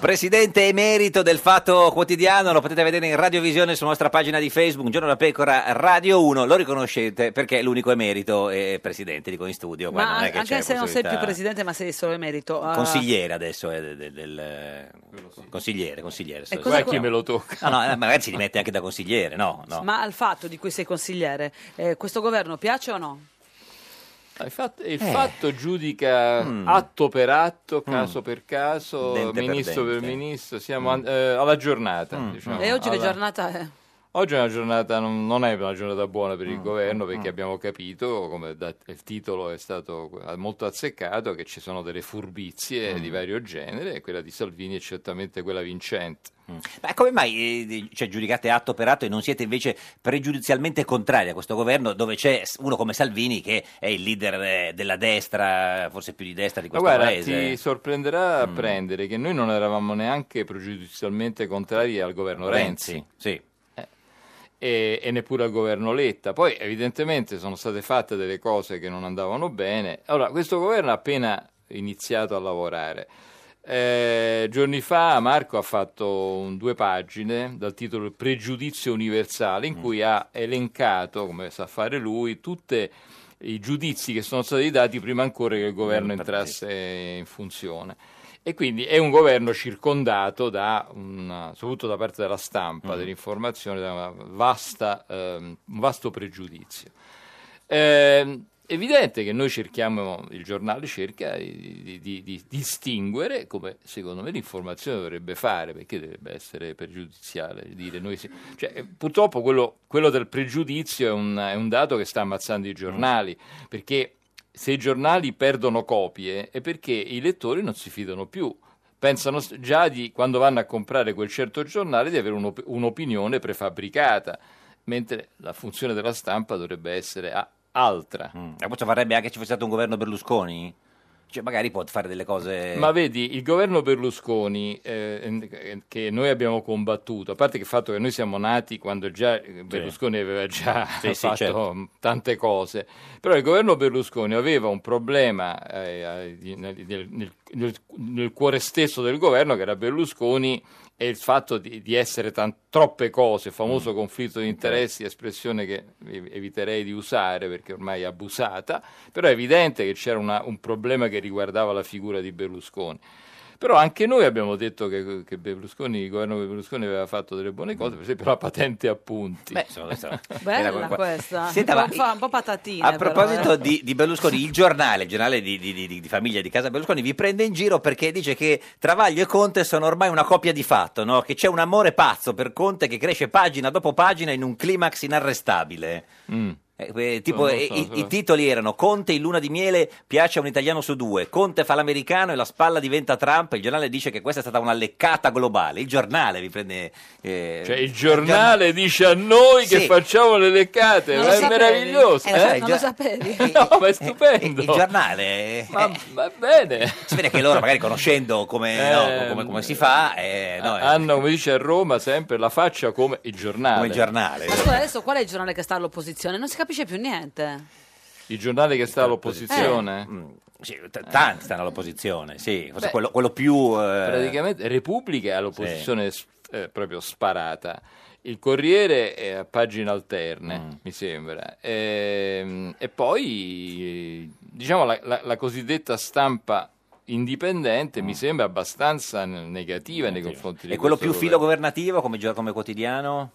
Presidente emerito del Fatto Quotidiano, lo potete vedere in radiovisione sulla nostra pagina di Facebook, Un giorno da pecora Radio 1, lo riconoscete perché è l'unico emerito e presidente, dico in studio. Ma non è che anche c'è se non sei più presidente, ma sei solo emerito. ah, Consigliere adesso è del, del- del- consigliere, consigliere. E cosa Guarda chi me lo tocca. No, no, eh, magari si rimette anche da consigliere, no? no. Ma al fatto di cui sei consigliere, eh, questo governo piace o no? Il fatto, il Eh. fatto giudica Mm. atto per atto, caso per caso, Dente per ministro per, dente. ministro, siamo an- eh, alla giornata. diciamo, e oggi che alla- giornata è? Oggi è una giornata, non, non è una giornata buona Mm, per il governo perché abbiamo capito, come da- il titolo è stato molto azzeccato, che ci sono delle furbizie Mm. di vario genere e quella di Salvini è certamente quella vincente. Ma come mai eh, cioè, giudicate atto per atto e non siete invece pregiudizialmente contrari a questo governo dove c'è uno come Salvini che è il leader eh, della destra, forse più di destra di Ma questo guarda, paese? ti sorprenderà Mm. apprendere che noi non eravamo neanche pregiudizialmente contrari al governo Renzi. Renzi, sì. Eh, E, e neppure al governo Letta. Poi evidentemente sono state fatte delle cose che non andavano bene. Allora, questo governo ha appena iniziato a lavorare. Eh, giorni fa Marco ha fatto due pagine dal titolo Pregiudizio universale in cui ha elencato, come sa fare lui, tutti i giudizi che sono stati dati prima ancora che il governo entrasse in funzione. E quindi è un governo circondato da, una- soprattutto da parte della stampa, dell'informazione, da vasta, ehm, un vasto pregiudizio. È evidente che noi cerchiamo, il giornale cerca di, di- di- di distinguere come secondo me l'informazione dovrebbe fare, perché dovrebbe essere pregiudiziale, sì. Cioè, eh, purtroppo quello, quello del pregiudizio è un, è un dato che sta ammazzando i giornali, perché se i giornali perdono copie è perché i lettori non si fidano più. Pensano già di, quando vanno a comprare quel certo giornale di avere un'op- un'opinione prefabbricata, mentre la funzione della stampa dovrebbe essere a- altra. Ma questo varrebbe anche se fosse stato un governo Berlusconi? Cioè, magari può fare delle cose... Ma vedi, il governo Berlusconi, eh, che noi abbiamo combattuto, a parte il fatto che noi siamo nati quando già eh, Berlusconi aveva già Sì, sì, fatto certo. tante cose, però il governo Berlusconi aveva un problema eh, eh, nel, nel- nel- nel cuore stesso del governo, che era Berlusconi, e il fatto di, di essere tan- troppe cose, famoso Mm. conflitto di interessi, espressione che ev- eviterei di usare perché ormai è abusata, però è evidente che c'era una- un problema che riguardava la figura di Berlusconi. Però anche noi abbiamo detto che, che Berlusconi, il governo Berlusconi aveva fatto delle buone cose, per esempio la patente a punti. Beh, insomma, questa- Bella questa. Senta, un, ma- po', fa un po' patatine. A proposito però, eh. di, di Berlusconi, il giornale, il giornale di, di- di- di famiglia di casa Berlusconi, vi prende in giro perché dice che Travaglio e Conte sono ormai una coppia di fatto, no? che c'è un amore pazzo per Conte che cresce pagina dopo pagina in un climax inarrestabile. Mm. Eh, eh, tipo, eh, so, i, i titoli erano Conte in luna di miele piace a un italiano su due, Conte fa l'americano e la spalla diventa Trump, il giornale dice che questa è stata una leccata globale, il giornale vi prende... eh, Cioè il giornale dice a noi che Sì. facciamo le leccate, Non ma è sapevi? meraviglioso. Eh, lo non già- lo sapevi? (laughs) No, ma è stupendo. il giornale... Ma va bene. Si vede che loro magari conoscendo come, no, come- come si fa, eh, no, eh, Hanno, come dice a Roma, sempre la faccia come il giornale. come il giornale. Ma adesso qual è il giornale che sta all'opposizione? Non si capisce più niente. Il giornale che sta all'opposizione. Mm, sì, t- tanti stanno all'opposizione, sì, forse Beh, quello, quello più... eh, Praticamente Repubblica è all'opposizione s- eh, proprio sparata. Il Corriere è a pagine alterne, Mm. mi sembra. Ehm, E, poi, diciamo, la, la- la cosiddetta stampa indipendente mi sembra abbastanza n- negativa nei confronti di Mm. e quello più filo governo. governativo come, gio- come quotidiano?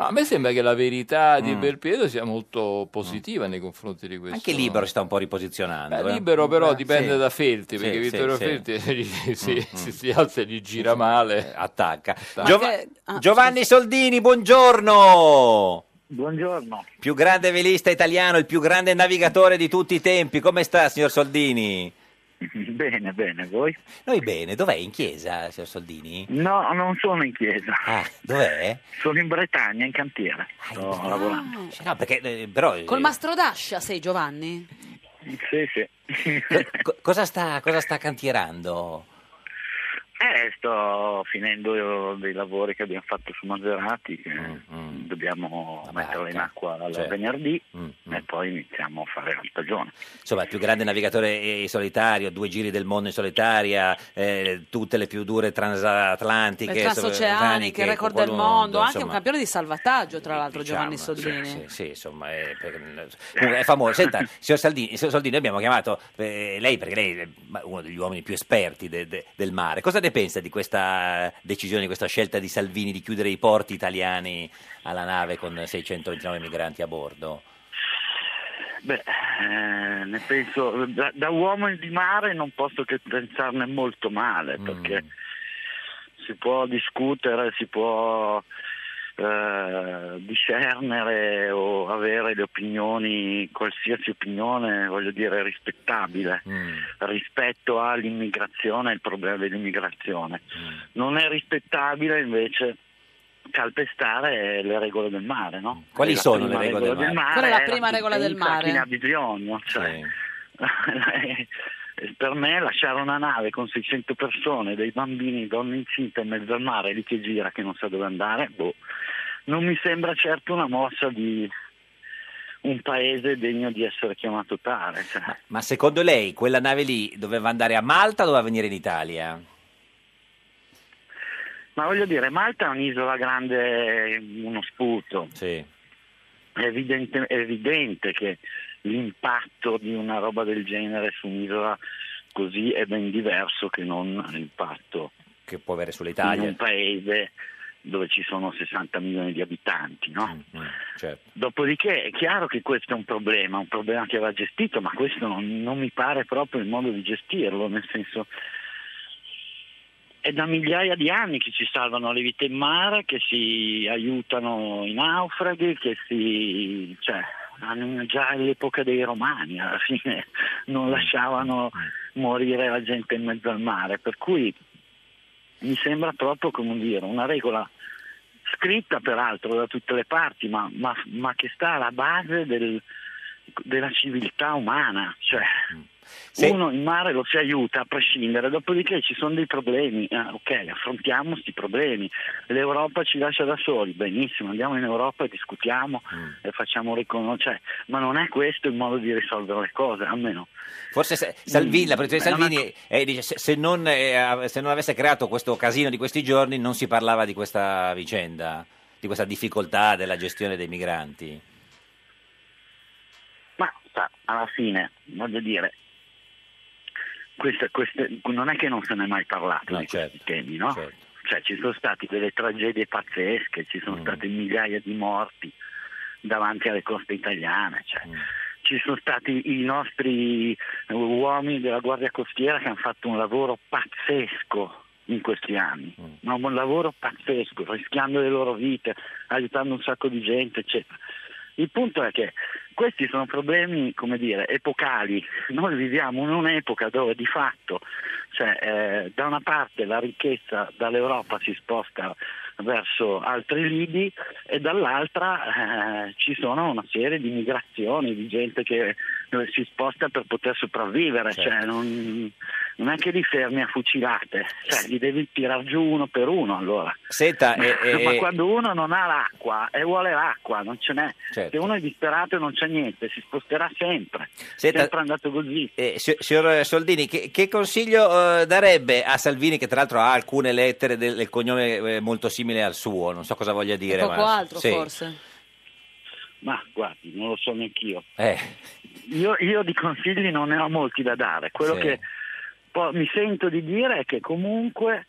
Ma a me sembra che la verità di Mm. Belpietro sia molto positiva nei confronti di questo. Anche Libero si sta un po' riposizionando. Beh, eh. libero però Eh, dipende sì. da Felti, Sì, perché sì, Vittorio sì. Felti (laughs) si, si, Mm, si, si alza e gli gira male. Attacca. Ma Giova- che- ah, Giovanni Soldini, buongiorno! Buongiorno. Più grande velista italiano, il più grande navigatore di tutti i tempi. Come sta, signor Soldini? (laughs) Bene, bene, voi? Noi bene, dov'è? In chiesa, signor Soldini? No, non sono in chiesa. Ah, dov'è? Sono in Bretagna, in cantiere. Sto lavorando. No, perché eh, però... eh, Col mastrodascia sei Giovanni? Sì, sì. co- cosa, sta, cosa sta cantierando? Eh, sto finendo dei lavori che abbiamo fatto su Maserati, che dobbiamo metterla in acqua al certo. venerdì e poi iniziamo a fare la stagione. Insomma, il più grande navigatore in solitario, due giri del mondo in solitaria, eh, tutte le più dure transatlantiche, Le transoceaniche, il record del qualunque, mondo, anche insomma. un campione di salvataggio, tra l'altro, Diciamo, Giovanni Soldini. Sì, sì, sì, insomma, è, è famoso. Senta, (laughs) signor Saldini, signor Soldini, noi abbiamo chiamato eh, lei perché lei è uno degli uomini più esperti de- de- del mare. Cosa ne pensa di questa decisione, di questa scelta di Salvini di chiudere i porti italiani alla nave con 629 migranti a bordo? Beh, eh, ne penso, da, da uomo di mare non posso che pensarne molto male, Mm. perché si può discutere, si può eh, discernere o avere le opinioni, qualsiasi opinione, voglio dire, rispettabile rispetto all'immigrazione e il problema dell'immigrazione. Non è rispettabile invece calpestare le regole del mare, no? Quali la sono le regole del regola mare? Qual è la prima regola del mare? Chi ne ha bisogno, cioè, (laughs) per me lasciare una nave con 600 persone, dei bambini, donne incinte in mezzo al mare, lì che gira, che non sa dove andare, boh, non mi sembra certo una mossa di un paese degno di essere chiamato tale. cioè. Ma secondo lei quella nave lì doveva andare a Malta o doveva venire in Italia? Ma voglio dire, Malta è un'isola grande, uno sputo. Sì. È evidente, è evidente che l'impatto di una roba del genere su un'isola così è ben diverso che non l'impatto Che può avere in sull'Italia? un paese dove ci sono 60 milioni di abitanti, no? certo. Dopodiché è chiaro che questo è un problema, un problema che va gestito, ma questo non, non mi pare proprio il modo di gestirlo, nel senso è da migliaia di anni che ci salvano le vite in mare, che si aiutano i naufraghi, che si... cioè, già all'epoca dei romani alla fine non lasciavano morire la gente in mezzo al mare, per cui mi sembra proprio come dire una regola scritta peraltro da tutte le parti, ma, ma- ma che sta alla base del- della civiltà umana. Cioè, uno in mare lo si aiuta a prescindere, dopodiché ci sono dei problemi, eh, ok, affrontiamo questi problemi. L'Europa ci lascia da soli, benissimo, andiamo in Europa e discutiamo e facciamo riconoscere, ma non è questo il modo di risolvere le cose, almeno. Forse se- Salvini, la posizione di È una Salvini eh, dice se, se non, eh, se non avesse creato questo casino di questi giorni non si parlava di questa vicenda, di questa difficoltà della gestione dei migranti. Alla fine, voglio dire, queste- queste- non è che non se ne è mai parlato di questi temi, no? Cioè ci sono state delle tragedie pazzesche, ci sono state migliaia di morti davanti alle coste italiane, cioè, ci sono stati i nostri uomini della Guardia Costiera che hanno fatto un lavoro pazzesco in questi anni, ma un lavoro pazzesco, rischiando le loro vite, aiutando un sacco di gente, eccetera. Il punto è che questi sono problemi, come dire, epocali. Noi viviamo in un'epoca dove di fatto, cioè, eh, da una parte la ricchezza dall'Europa si sposta verso altri lidi e dall'altra eh, ci sono una serie di migrazioni, di gente che si sposta per poter sopravvivere, cioè, non, non è che li fermi a fucilate, cioè, li devi tirar giù uno per uno allora. Senta, eh, (laughs) eh, Ma quando uno non ha l'acqua e vuole l'acqua, non ce n'è. Certo. Se uno è disperato e non c'è niente, si sposterà sempre. Senta- sempre andato così. Eh, si- signor Soldini, che, che consiglio eh, darebbe a Salvini, che tra l'altro ha alcune lettere del, del cognome eh, molto simile al suo? Non so cosa voglia dire. Poco ma- altro sì. forse. Ma guardi, non lo so neanch'io. Eh, Io, io di consigli non ne ho molti da dare. Quello Sì. che poi mi sento di dire è che comunque,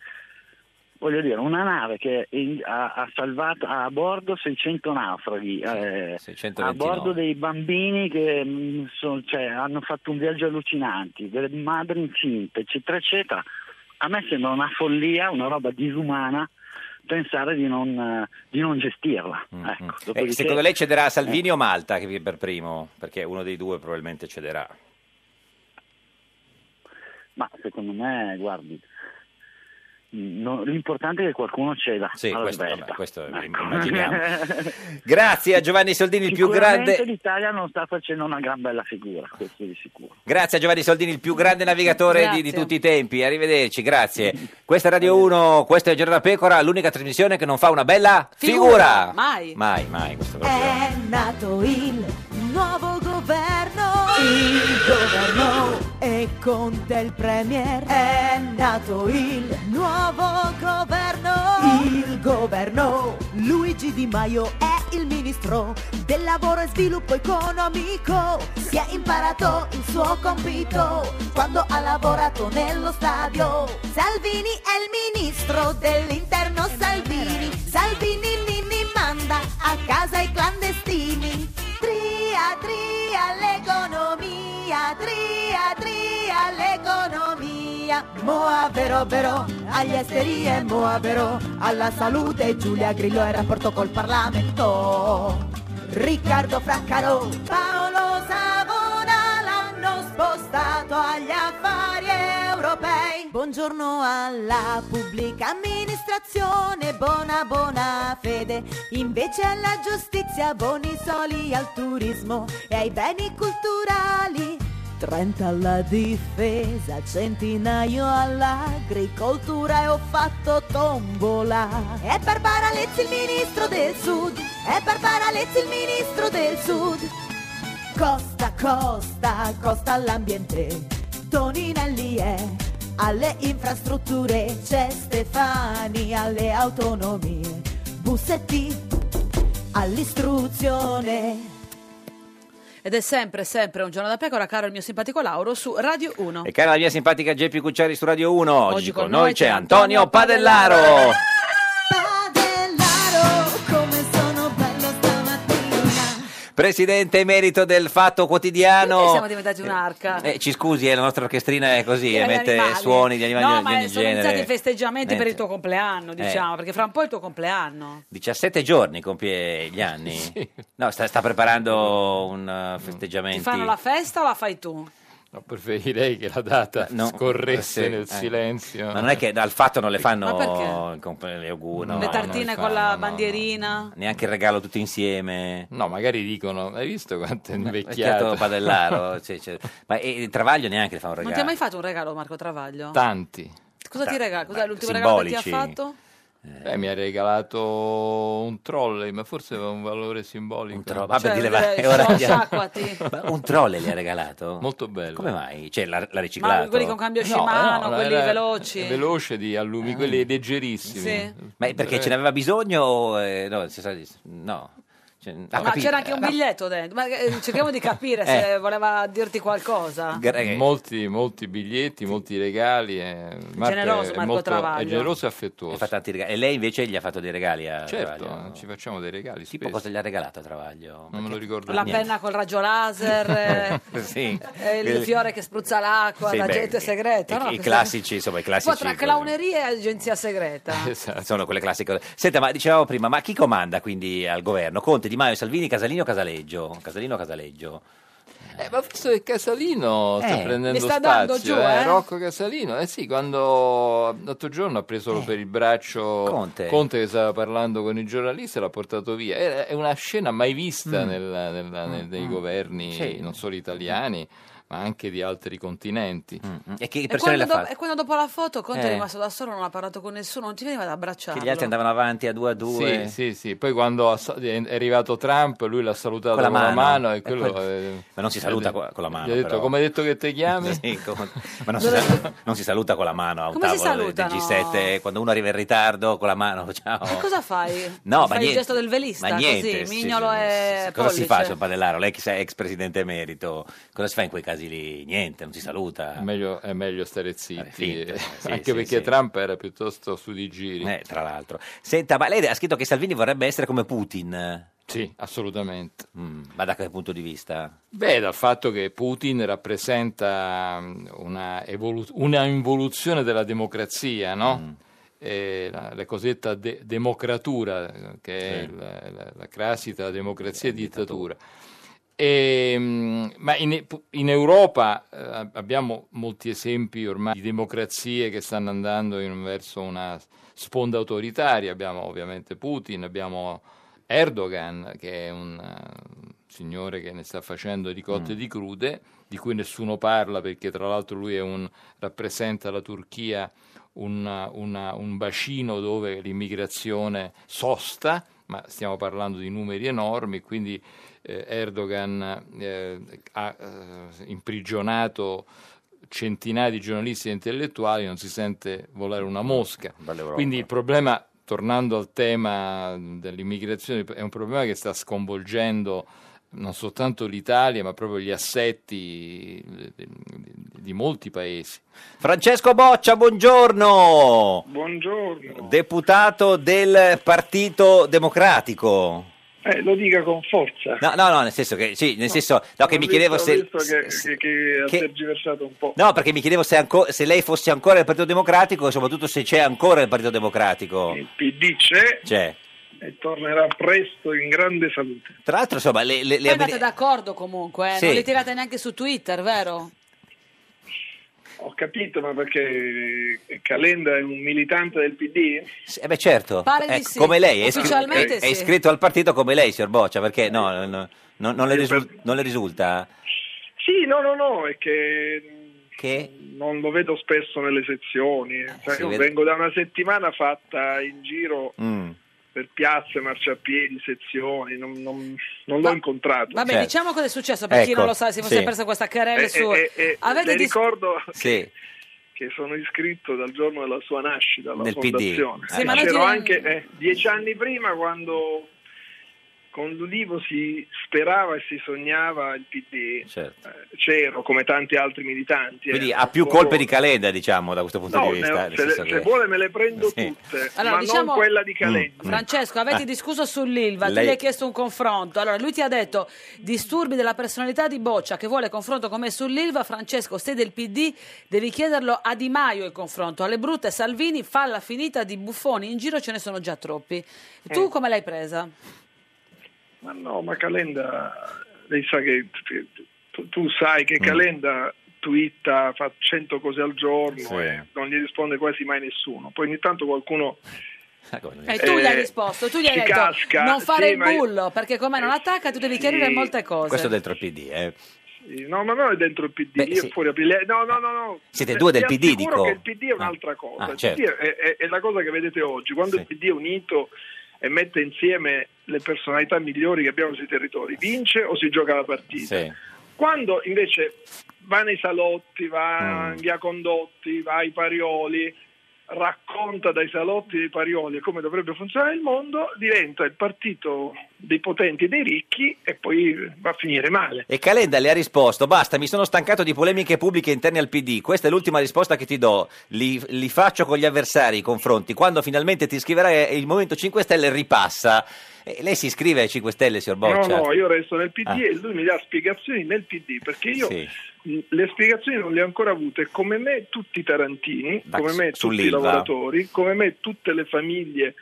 voglio dire, una nave che in- ha, ha salvato ha a bordo 600 naufraghi, eh, 629. a bordo dei bambini che mh, son- cioè, hanno fatto un viaggio allucinante, delle madri incinte, eccetera, eccetera. A me sembra una follia, una roba disumana pensare di non, eh, di non gestirla. Ecco, Eh, dopodiché- secondo lei cederà a Salvini o Malta che per primo? Perché uno dei due probabilmente cederà. Ma secondo me, guardi, no- l'importante è che qualcuno ceda. Sì, alla questo, vabbè, questo Ecco. immaginiamo. (laughs) Grazie a Giovanni Soldini, il più grande. l'Italia non sta facendo una gran bella figura, questo di sicuro. Grazie a Giovanni Soldini, il più grande navigatore di, di tutti i tempi. Arrivederci, grazie. (laughs) Questa è Radio 1, questa è Giorno da Pecora, l'unica trasmissione che non fa una bella figura. Mai. Mai, mai. Questo. È nato il nuovo governo, il governo e Conte il premier. È nato il nuovo governo, il governo. Luigi Di Maio è il ministro del lavoro e sviluppo economico. Si è imparato il suo compito quando ha lavorato nello stadio. Salvini è il ministro dell'interno Salvini. Salvini manda a casa i clandestini. Tria, tria l'economia, tria, tria l'economia. Moa vero vero, agli esteri e Moa vero, alla salute Giulia Grillo e rapporto col Parlamento. Riccardo Fraccaro, Paolo Savona l'hanno spostato agli affari europei. Buongiorno alla pubblica amministrazione, buona buona fede. Invece alla giustizia, buoni soli al turismo e ai beni culturali. 30 alla difesa, centinaio all'agricoltura e ho fatto tombola. E Barbara Lezzi il ministro del sud, e Barbara Lezzi il ministro del sud. Costa, costa, costa all'ambiente, Toninelli è alle infrastrutture, c'è Stefani alle autonomie, Bussetti all'istruzione. Ed è sempre, sempre un giorno da pecora, caro il mio simpatico Lauro, su Radio 1. E cara la mia simpatica Geppi Cucciari su Radio 1, oggi, Oggi con noi noi c'è Antonio Padellaro. Presidente emerito del Fatto Quotidiano. siamo diventati un'arca. Eh, ci scusi, eh, la nostra orchestrina è così, Gli eh, mette animali. suoni di animali No, di ma ogni sono genere. iniziati i festeggiamenti per il tuo compleanno, diciamo, perché fra un po' è il tuo compleanno. 17 giorni compie gli anni. (laughs) No, sta, sta preparando un festeggiamento. Ti fanno la festa o la fai tu? No, preferirei che la data No, scorresse sì, nel eh. silenzio. Ma non è che dal fatto non le fanno le auguri, no, Le non tartine le con fanno, la no, no. bandierina? Neanche il regalo tutti insieme. No, magari dicono, hai visto quanto è Vecchiato invecchiato? Padellaro. sì, (laughs) sì. Ma e, Travaglio neanche le fa un Non regalo. ti ha mai fatto un regalo Marco Travaglio? Tanti. Cosa ti regala? Cos'è l'ultimo simbolici. regalo che ti ha fatto? Eh, mi ha regalato un trolley, ma forse aveva un valore simbolico. Un trolley, vabbè, Cioè, dile, vai, eh, ora. (laughs) Ma un trolley gli ha regalato? Molto bello. Come mai? Cioè, l'ha, l'ha riciclato? Ma quelli con cambio No, Shimano, no, quelli era veloci? Veloce di allumi, quelli leggerissimi. Sì. Ma perché ce n'aveva bisogno? eh, no, si sa- no. Cioè, ha Ma capito. c'era anche un biglietto dentro. Ma eh, cerchiamo di (laughs) capire se Eh. voleva dirti qualcosa. Molti, molti biglietti, molti regali. eh, Marco Generoso è Marco molto- Travaglio. È generoso e affettuoso. fa tanti regali. E lei invece gli ha fatto dei regali a Certo, Travaglio? ci facciamo dei regali. Tipo spesso. cosa gli ha regalato a Travaglio? Non me lo ricordo La niente. penna col raggio laser, (laughs) eh, sì. eh, il fiore che spruzza l'acqua, Sì, beh, l'agente segreto. I, no? i classici, insomma, i Un po' classici. tra clowneria e agenzia segreta. (laughs) Esatto, Sono quelle classiche. Senta, ma dicevamo prima, ma chi comanda quindi al governo? Conte, Di Maio, Salvini, Casalino o Casaleggio? Casalino o Casaleggio? Eh, ma forse che Casalino sta Eh, prendendo sta spazio, dando giù, eh? Rocco Casalino. Eh sì, quando l'altro giorno ha preso per il braccio Conte. che stava parlando con i giornalisti e l'ha portato via. È, una scena mai vista Mm. nel- nel- nel- nei governi, Sì. non solo italiani, ma anche di altri continenti. E che E impressione le quando, do- e quando dopo la foto Conte Eh. è rimasto da solo, non ha parlato con nessuno, non ti veniva ad abbracciarlo. Che gli altri andavano avanti a due a due. Sì, sì, sì. Poi quando è arrivato Trump, lui l'ha salutato Con la con la mano. mano, e E quello, quel- eh, Ma non si saluta co- con la mano, Gli ha detto, però. come hai detto che ti chiami? (laughs) Sì, come- Ma non si, sa- non si saluta con la mano a un Come si tavolo del salutano? G7 quando uno arriva in ritardo con la mano. (laughs) Ciao. E cosa fai? No, ma fai niente. il gesto del velista, Ma niente, così, sì, mignolo sì, e sì. Cosa si fa, signor Padellaro? Lei che è ex presidente emerito, cosa si fa in quei casi lì? Niente, non si saluta. È meglio, è meglio stare zitti, finta, (laughs) sì, anche sì, perché sì. Trump era piuttosto su di giri. Eh, tra l'altro. Senta, ma lei ha scritto che Salvini vorrebbe essere come Putin. Sì, assolutamente. Mm, ma da che punto di vista? Beh, dal fatto che Putin rappresenta mm, una, evolu- una involuzione della democrazia, no? Mm. La, la cosiddetta de- democratura, che è Sì. il- la, la crasi tra democrazia e dittatura. E, mm, ma in, in Europa eh, abbiamo molti esempi ormai di democrazie che stanno andando in- verso una sponda autoritaria. Abbiamo ovviamente Putin, abbiamo Erdogan, che è un eh, signore che ne sta facendo di cotte e di crude, di cui nessuno parla perché tra l'altro lui è un, rappresenta la Turchia un, una- un bacino dove l'immigrazione sosta, ma stiamo parlando di numeri enormi, quindi eh, Erdogan eh, ha eh, imprigionato centinaia di giornalisti e intellettuali, non si sente volare una mosca. Quindi il problema, tornando al tema dell'immigrazione, è un problema che sta sconvolgendo non soltanto l'Italia, ma proprio gli assetti di, molti paesi. Francesco Boccia, buongiorno! Buongiorno. Deputato del Partito Democratico. Eh, lo dica con forza. No, no, no, nel senso che, sì, nel senso, no, che mi chiedevo se... ho visto che, che, che ha che- tergiversato un po'. No, perché mi chiedevo se, anco- se lei fosse ancora nel Partito Democratico e soprattutto se c'è ancora il Partito Democratico. Il PD c'è C'è. E tornerà presto in grande salute. Tra l'altro, insomma, le, le- le avveni- d'accordo comunque, eh? Sì. non li tirate neanche su Twitter, vero? Ho capito, ma perché Calenda è un militante del PD? Eh beh, certo, Pare di Ecco, sì. come lei, è, iscri- Ufficialmente è- sì. iscritto al partito come lei, signor Boccia, perché no, no, no, non, le risul- non le risulta? Sì, no, no, no, è che Che? non lo vedo spesso nelle sezioni. Cioè, si io vede- vengo da una settimana fatta in giro Mm. Per piazze, marciapiedi, sezioni, non, non- non l'ho incontrato. Vabbè, Certo. diciamo cosa è successo per chi Ecco, non lo sa, si fosse sì. persa questa querela Eh, su... eh, eh, Avete le dis- ricordo Sì. che sono iscritto dal giorno della sua nascita alla Nel PD. fondazione. Sì, ma C'ero anche eh, dieci anni prima quando con l'Ulivo si sperava e si sognava il PD. Certo. Eh, c'ero come tanti altri militanti. eh. Quindi ha più colpe di Calenda, diciamo, da questo punto No, di vista. ne- se, senso se vuole me le prendo Sì. tutte, Allora, ma diciamo- non quella di Calenda. Francesco, avete Ah. discusso sull'Ilva, tu Lei- gli hai chiesto un confronto. Allora, lui ti ha detto disturbi della personalità di Boccia che vuole confronto con me sull'Ilva. Francesco, sei del PD, devi chiederlo a Di Maio il confronto. Alle brutte Salvini, falla finita di buffoni in giro ce ne sono già troppi. Tu Mm. come l'hai presa? Ma no, ma Calenda, lei sa che tu, tu sai Mm. che Calenda twitta, fa 100 cose al giorno Sì. e non gli risponde quasi mai nessuno. Poi ogni tanto qualcuno E tu gli hai Eh, risposto, tu gli hai detto casca, non fare sì, il ma io- bullo perché come non attacca tu devi chiarire sì. molte cose. Questo dentro il PD, eh. Sì, No, ma non è dentro il PD, Beh, io sì. fuori a PD. No, no, no, no. Siete Eh, due del ti PD, dico. che il PD è un'altra cosa. Ah, il certo. PD è, è- è la cosa che vedete oggi. Quando il PD è unito e mette insieme le personalità migliori che abbiamo sui territori, vince o si gioca la partita. Sì. Quando invece va nei salotti, va Mm. via Condotti, va ai Parioli, racconta dai salotti dei Parioli come dovrebbe funzionare il mondo, diventa il partito dei potenti e dei ricchi e poi va a finire male. E Calenda le ha risposto: Basta, mi sono stancato di polemiche pubbliche interne al PD. Questa è l'ultima risposta che ti do. Li, li faccio con gli avversari i confronti. Quando finalmente ti iscriverai il Movimento 5 Stelle, ripassa. E lei si iscrive ai 5 Stelle, signor Boccia? No, no, io resto nel PD Ah. e lui mi dà spiegazioni nel PD perché io Sì. le spiegazioni non le ho ancora avute. Come me tutti i tarantini, Da- come me tutti i lavoratori, come me tutte le famiglie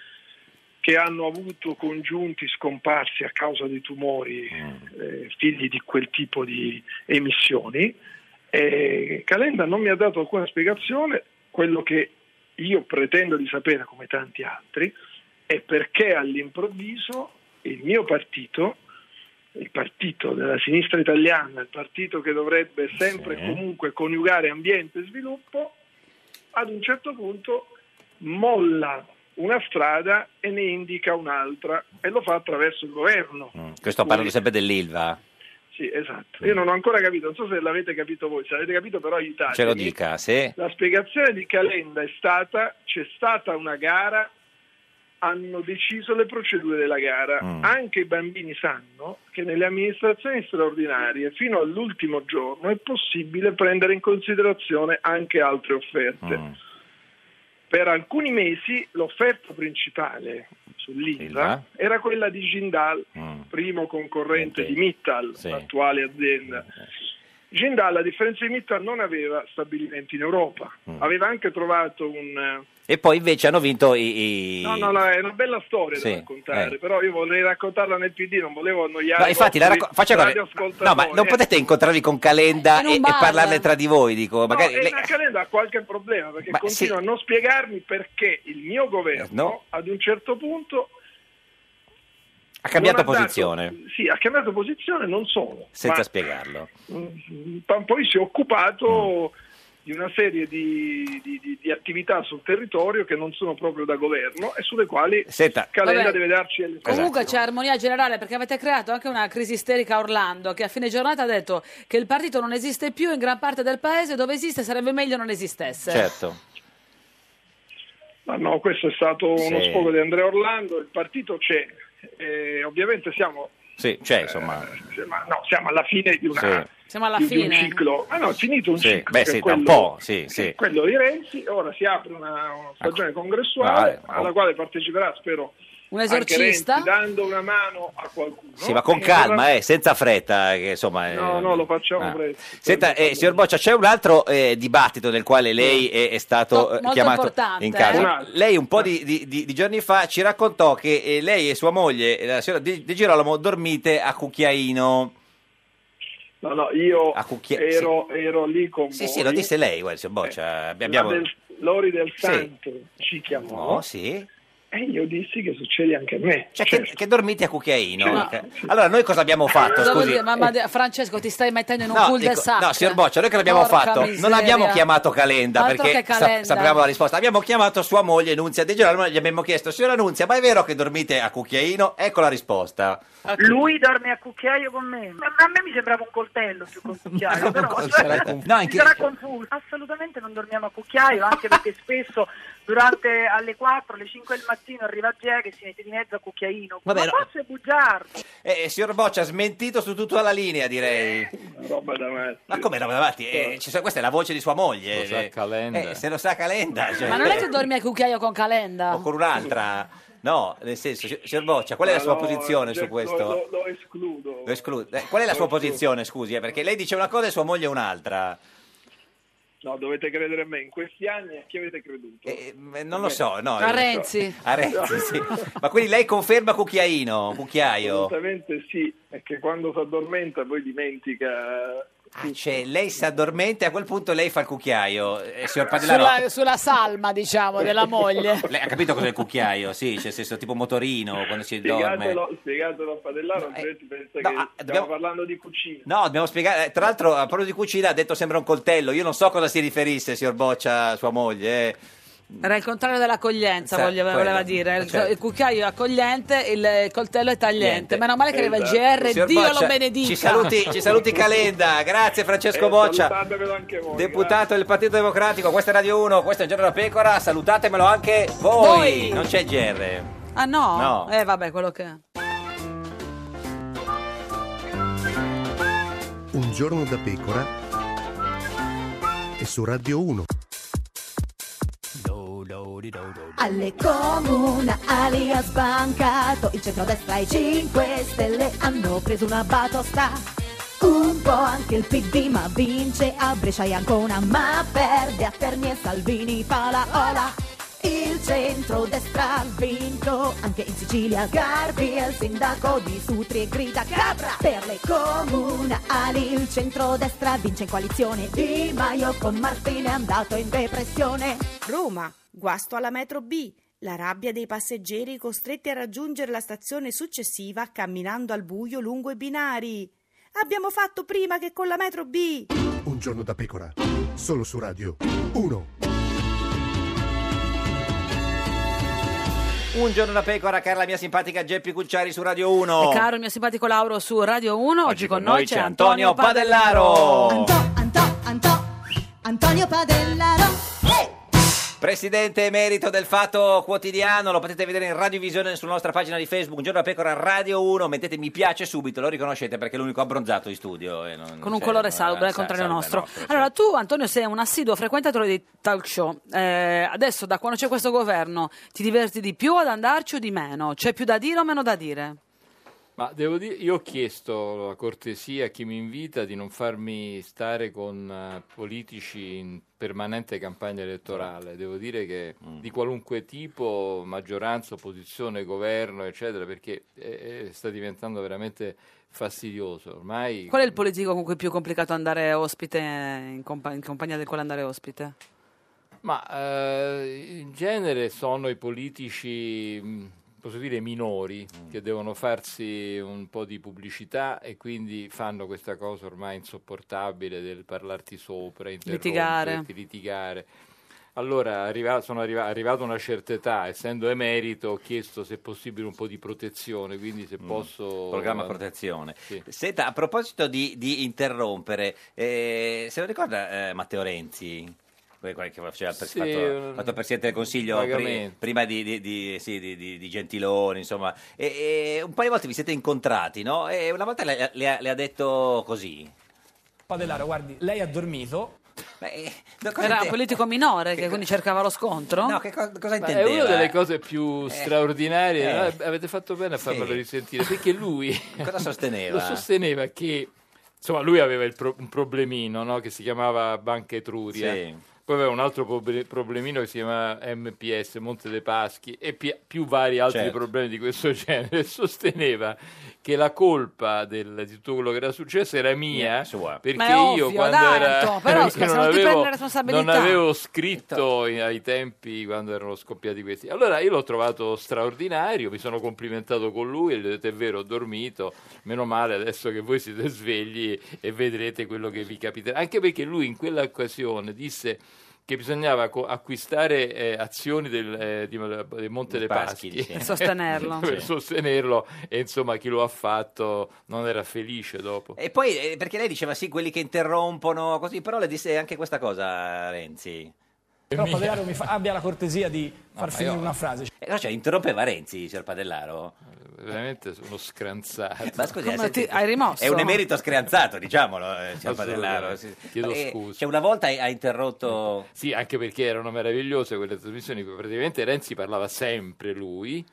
che hanno avuto congiunti scomparsi a causa di tumori Mm. eh, figli di quel tipo di emissioni. E Calenda non mi ha dato alcuna spiegazione, quello che io pretendo di sapere come tanti altri è perché all'improvviso il mio partito, il partito della sinistra italiana, il partito che dovrebbe sempre e Sì. comunque coniugare ambiente e sviluppo, ad un certo punto molla una strada e ne indica un'altra e lo fa attraverso il governo. Mm, Che sto parlando sempre dell'Ilva. Sì, esatto. Io non ho ancora capito, non so se l'avete capito voi, se l'avete capito però aiutatemi. Ce lo dica, sì. La spiegazione di Calenda è stata, c'è stata una gara, hanno deciso le procedure della gara. Mm. Anche i bambini sanno che nelle amministrazioni straordinarie fino all'ultimo giorno è possibile prendere in considerazione anche altre offerte. Mm. Per alcuni mesi l'offerta principale sull'Ilva Ilva. era quella di Jindal, Mm. primo concorrente Ok. di Mittal, Sì. l'attuale azienda. Jindal, a differenza di Mittal, non aveva stabilimenti in Europa, Mm. aveva anche trovato un... E poi invece hanno vinto i. i- No, no, no, è una bella storia Sì, da raccontare, eh. però io vorrei raccontarla nel PD, non volevo annoiare No, infatti, la racco- faccia No, ma non eh. potete incontrarvi con Calenda e, e parlarne tra di voi, dico. Magari no, lei- e la Calenda ha qualche problema perché Ma continua sì. a non spiegarmi perché il mio governo No. ad un certo punto ha cambiato dato- posizione, sì, ha cambiato posizione non solo, senza ma spiegarlo. pa- poi si è occupato Mm. Di una serie di, di- di- di attività sul territorio che non sono proprio da governo e sulle quali Senta, Calenda Vabbè. deve darci le Comunque c'è armonia generale perché avete creato anche una crisi isterica a Orlando che a fine giornata ha detto che il partito non esiste più in gran parte del paese dove esiste sarebbe meglio non esistesse. certo. Ma no, questo è stato uno Sì. sfogo di Andrea Orlando, il partito c'è, e ovviamente siamo, Sì, cioè, insomma. eh, ma no, siamo alla fine di, una, Sì. Siamo alla di- di un fine. ciclo, ah no, è finito un Sì, ciclo, beh, sì, da un quello- po', sì, sì. quello di Renzi, ora si apre una, una stagione congressuale Vabbè, alla oh. quale parteciperà, spero, Un esorcista? Renzi, dando una mano a qualcuno. Sì, ma con calma, eh, senza fretta, che insomma... No, eh, no, lo facciamo ah. presto. Senta, eh, signor Boccia, c'è un altro eh, dibattito nel quale lei è, è stato No, eh, molto chiamato importante, in casa. eh. Lei un po' di, di- di- di giorni fa ci raccontò che eh, lei e sua moglie, la signora Di, di Girolamo, dormite a Cucchiaino. No, no, io A cucchia- ero, ero lì con Sì, voi. sì, lo disse lei, signor Boccia. La abbiamo... del- Lori del Sì. Santo ci chiamò Oh, sì. E io dissi che succede anche a me. Cioè, Certo. che, che dormite a Cucchiaino. No. Allora, noi cosa abbiamo fatto? Scusi. dire? Mamma Francesco, ti stai mettendo in un No, cul de sac. no, signor Boccia, noi che l'abbiamo Porca fatto? Non miseria. abbiamo chiamato Calenda Altro perché che sa- Calenda. sapevamo la risposta. Abbiamo chiamato sua moglie Nunzia De Girolamo e gli abbiamo chiesto, signora Nunzia, ma è vero che dormite a Cucchiaino? Ecco la risposta. Lui dorme a cucchiaio con me. Ma A me mi sembrava un coltello più che un cucchiaio, (laughs) però Sarà (laughs) conf- No, sarà confuso. Assolutamente non dormiamo a cucchiaio, anche perché spesso durante alle 4, alle 5 del mattino arriva Gè che si mette di mezzo a cucchiaino. Vabbè, Ma no. posso è bugiardo? Eh, signor Boccia, smentito su tutta la linea, direi. roba davanti. Ma come roba davanti? Eh, ci sono- questa è la voce di sua moglie. Lo sa Eh, Calenda. eh, se lo sa Calenda. cioè- Ma non è che dormi a cucchiaio con Calenda? O con un'altra? No, nel senso, si- signor Boccia, qual è la Ma sua no, posizione su questo? Lo, lo- lo escludo. Lo escludo. Eh, qual è la sua posizione, scusi? eh, Perché lei dice una cosa e sua moglie un'altra. No, dovete credere a me. In questi anni a chi avete creduto? Eh, non lo so, no. A eh, Renzi. A Renzi, sì. Ma quindi lei conferma cucchiaino, cucchiaio? Assolutamente sì, è che quando si addormenta poi dimentica... Ah, cioè, lei si addormenta e a quel punto lei fa il cucchiaio. Eh, signor Padellaro, Sulla, sulla salma, diciamo, della moglie. (laughs) lei ha capito cos'è il cucchiaio? Sì, cioè, senso tipo motorino quando si dorme. Spiegatelo, spiegatelo a Padellaro, altrimenti pensa no, che ah, stiamo dobbiamo- parlando di cucina. No, dobbiamo spiegare. eh, Tra l'altro, a proposito di cucina, ha detto sembra un coltello. Io non so a cosa si riferisse, signor Boccia, sua moglie. eh. Era il contrario dell'accoglienza, Sì, voleva, voleva quello. dire. Il, Certo. il cucchiaio è accogliente, il, coltello è tagliente. Niente. Meno male che arriva il Esatto. GR, Signor Dio Boccia, lo benedica. Ci saluti, ci saluti Calenda. Grazie Francesco Eh, Boccia. salutatevelo anche voi. Deputato del Partito Democratico, questa è Radio 1, questo è Giorno da Pecora, salutatemelo anche voi. Voi. Non c'è il GR. Ah no? No. Eh vabbè, quello che è. Un giorno da pecora e su Radio 1. Alle comunali ha sbancato il centrodestra e i 5 Stelle hanno preso una batosta. Un po' anche il PD ma vince a Brescia e Ancona ma perde a Terni e Salvini fa la ola. Il centrodestra ha vinto anche in Sicilia Garbi è il sindaco di Sutri e grida Capra per le comunali il centrodestra vince in coalizione Di Maio con Martini è andato in depressione Roma, guasto alla metro B. La rabbia dei passeggeri costretti a raggiungere la stazione successiva camminando al buio lungo i binari. Abbiamo fatto prima che con la metro B. Un giorno da pecora, solo su Radio 1. Un giorno da pecora, cara la mia simpatica Geppi Cucciari su Radio 1. E caro il mio simpatico Lauro su Radio 1, oggi, con noi c'è Antonio Antonio Padellaro. Padellaro. Antonio Padellaro Presidente emerito del Fatto Quotidiano, lo potete vedere in radiovisione sulla nostra pagina di Facebook, Un giorno da pecora Radio 1, mettete mi piace subito, lo riconoscete perché è l'unico abbronzato in studio. e non- Con un colore salubre, al sa- contrario nostro. nostro. Allora, tu, Antonio, sei un assiduo frequentatore di talk show. Eh, adesso, da quando c'è questo governo, ti diverti di più ad andarci o di meno? C'è più da dire o meno da dire? Ma devo dire, io ho chiesto la cortesia a chi mi invita di non farmi stare con eh, politici in permanente campagna elettorale. Devo dire che Mm. di qualunque tipo, maggioranza, opposizione, governo, eccetera, perché eh, eh, sta diventando veramente fastidioso. Ormai Qual è il politico con cui è più complicato andare ospite, in, compa- in compagnia del quale andare ospite? Ma eh, in genere sono i politici, mh, posso dire, minori, Mm. che devono farsi un po' di pubblicità e quindi fanno questa cosa ormai insopportabile del parlarti sopra, Litigare. litigare. Allora, arriva- sono arriva- arrivato a una certa età, essendo emerito, ho chiesto se è possibile un po' di protezione, quindi se posso... Mm. Programma protezione. Sì. Senta, a proposito di, di interrompere, eh, se lo ricorda eh, Matteo Renzi? Quello che faceva il pres- Sì, fatto, eh, fatto Presidente del Consiglio pri- prima di, di- di- sì, di- di- di Gentiloni, insomma. E, e un paio di volte vi siete incontrati, no? E una volta le, le ha, le ha detto così. Padellaro, guardi, lei ha dormito Era un politico minore che quindi cercava lo scontro? No, che co- cosa Ma è intendeva? una delle cose più straordinarie, eh. no? avete fatto bene a farmelo Sì. risentire, perché lui (laughs) Cosa sosteneva? lo sosteneva che insomma, lui aveva il pro- un problemino no? che si chiamava Banca Etruria, Sì. Poi aveva un altro proble- problemino che si chiamava MPS, Monte dei Paschi, e pi- più vari altri Certo. problemi di questo (laughs) genere. Sosteneva che la colpa del- di tutto quello che era successo era mia, perché Ma è ovvio, io quando dai, era Anto, però, (laughs) perché scusa, non, avevo, non avevo scritto in- ai tempi quando erano scoppiati questi. Allora io l'ho trovato straordinario, mi sono complimentato con lui e gli ho detto è vero, ho dormito, meno male adesso che voi siete svegli e vedrete quello che vi capiterà. Anche perché lui in quella occasione disse che bisognava co- acquistare eh, azioni del, eh, di- del Monte dei Paschi, Paschi. (laughs) Per sostenerlo. per sostenerlo e insomma chi lo ha fatto non era felice dopo. E poi, eh, perché lei diceva sì, quelli che interrompono, così, però le disse anche questa cosa, Renzi. Però Padellaro mi fa- abbia la cortesia di far ma finire io- una frase. Eh, no, cioè, interrompeva Renzi, signor Padellaro? Veramente uno scranzato. Ma scusi, Come eh, senti, ti- hai rimosso? È un emerito screanzato, diciamolo, eh. Sì. Chiedo Eh, scusa. Cioè, una volta ha interrotto... Sì, anche perché erano meravigliose quelle trasmissioni, praticamente Renzi parlava sempre lui,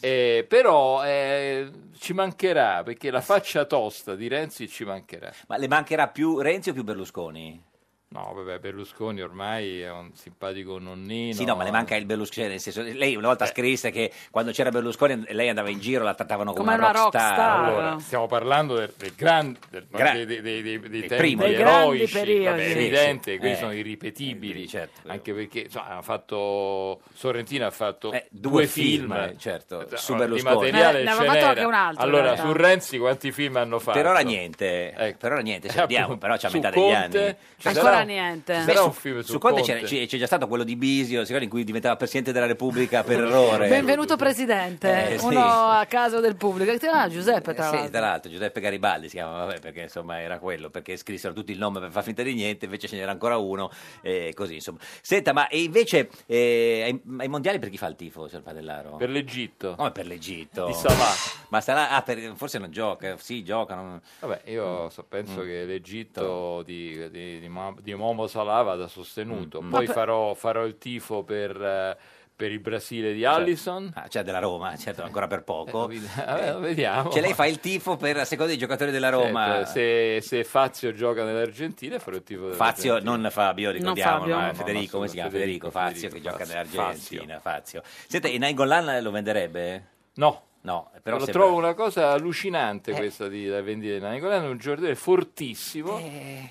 eh, però eh, ci mancherà, perché la faccia tosta di Renzi ci mancherà. Ma le mancherà più Renzi o più Berlusconi? No, vabbè, Berlusconi ormai è un simpatico nonnino. Sì, no, ma le manca il Berlusconi, nel senso, lei una volta scrisse che quando c'era Berlusconi lei andava in giro, la trattavano come, Come una una rockstar. rockstar. Allora, stiamo parlando del, del gran, del- Gra- dei, dei, dei, dei, tempi primi. Dei grandi eroici, periodi. vabbè, è Sì, evidente, sì. quelli Eh, sono irripetibili, certo. anche perché insomma, ha fatto, Sorrentino ha fatto Eh, due due film, film, eh, certo, Allora, su di Berlusconi. materiale Ne- ne ce aveva fatto n'era. anche un altro, in allora, realtà. su Renzi quanti film hanno fatto? Per ora niente, Ecco. per ora niente, ci Eh, (laughs) appunto. però c'è a Su metà degli Conte, anni. ci Ancora niente. sarà su, su, su Conte, Conte. C'è, c'è- già stato quello di Bisio, in cui diventava Presidente della Repubblica per (laughs) errore. Benvenuto Presidente, Eh, sì. uno a caso del pubblico. Ah, Giuseppe, tra Eh, l'altro. sì, tra l'altro Giuseppe Garibaldi si chiama, vabbè, perché insomma era quello, perché scrissero tutti il nome per far finta di niente, invece ce n'era ancora uno, e così insomma. Senta, ma e invece eh, ai, ai mondiali per chi fa il tifo, signor Padellaro? Per l'Egitto. Come per l'Egitto? Di Salah. Ma sarà, ah, per- forse non gioca, sì, giocano. Vabbè, io so- penso Mm. che l'Egitto di, di, di, Mo- di Momo Salah vada sostenuto. Mm, mm. Poi farò, farò il tifo per, eh, per il Brasile di Allison. Ah, cioè della Roma, certo, ancora per poco. Eh, vabbè, vediamo. Cioè lei fa il tifo per a seconda dei giocatori della Roma. Certo, se, se Fazio gioca nell'Argentina farò il tifo Fazio, non Fabio, ricordiamo, No, no, Federico, come si chiama? Federico, Federico, Fazio Federico, che gioca Fazio. nell'Argentina. Fazio. Senta, in Nainggolan lo venderebbe? No. No, però lo sembra- trovo una cosa allucinante Eh. questa di da vendita di Nicolano, un giocatore fortissimo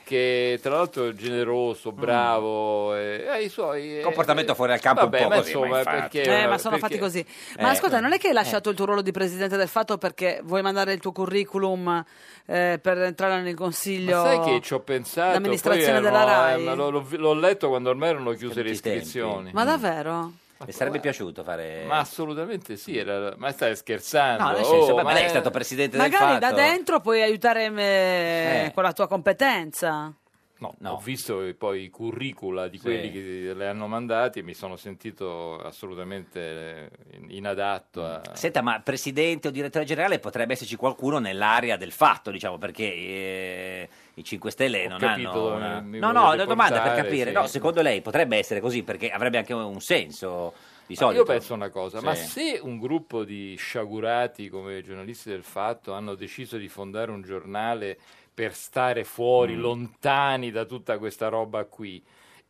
che tra l'altro è generoso, bravo, e, ha i suoi eh, Comportamento fuori dal campo un vabbè, po' ma così, ma insomma, infatti. perché Eh, ma sono perché- fatti così. Ma Eh. ascolta, non è che hai lasciato il tuo ruolo di presidente del fatto perché vuoi mandare il tuo curriculum eh, per entrare nel consiglio Ma sai che ci ho pensato? d'amministrazione poi della erano- RAI? eh, ma l'ho, l'ho- l'ho letto quando ormai erano chiuse le iscrizioni. Ma davvero? Le sarebbe piaciuto fare... Ma assolutamente sì, era- ma stai scherzando? No, nel senso, Oh, beh, ma lei è è- stato presidente Magari del da fatto. dentro puoi aiutare me Eh. con la tua competenza. No, ho visto poi i curricula di quelli che le hanno mandati e mi sono sentito assolutamente eh, inadatto a... Senta, ma presidente o direttore generale potrebbe esserci qualcuno nell'area del fatto, diciamo, perché eh, i 5 Stelle Ho non capito hanno... mi No, no, volete una domanda per capire. sì. No, secondo lei potrebbe essere così perché avrebbe anche un senso di Ma solito. Io penso una cosa, Sì. ma se un gruppo di sciagurati come i giornalisti del fatto hanno deciso di fondare un giornale per stare fuori, Mm. lontani da tutta questa roba qui,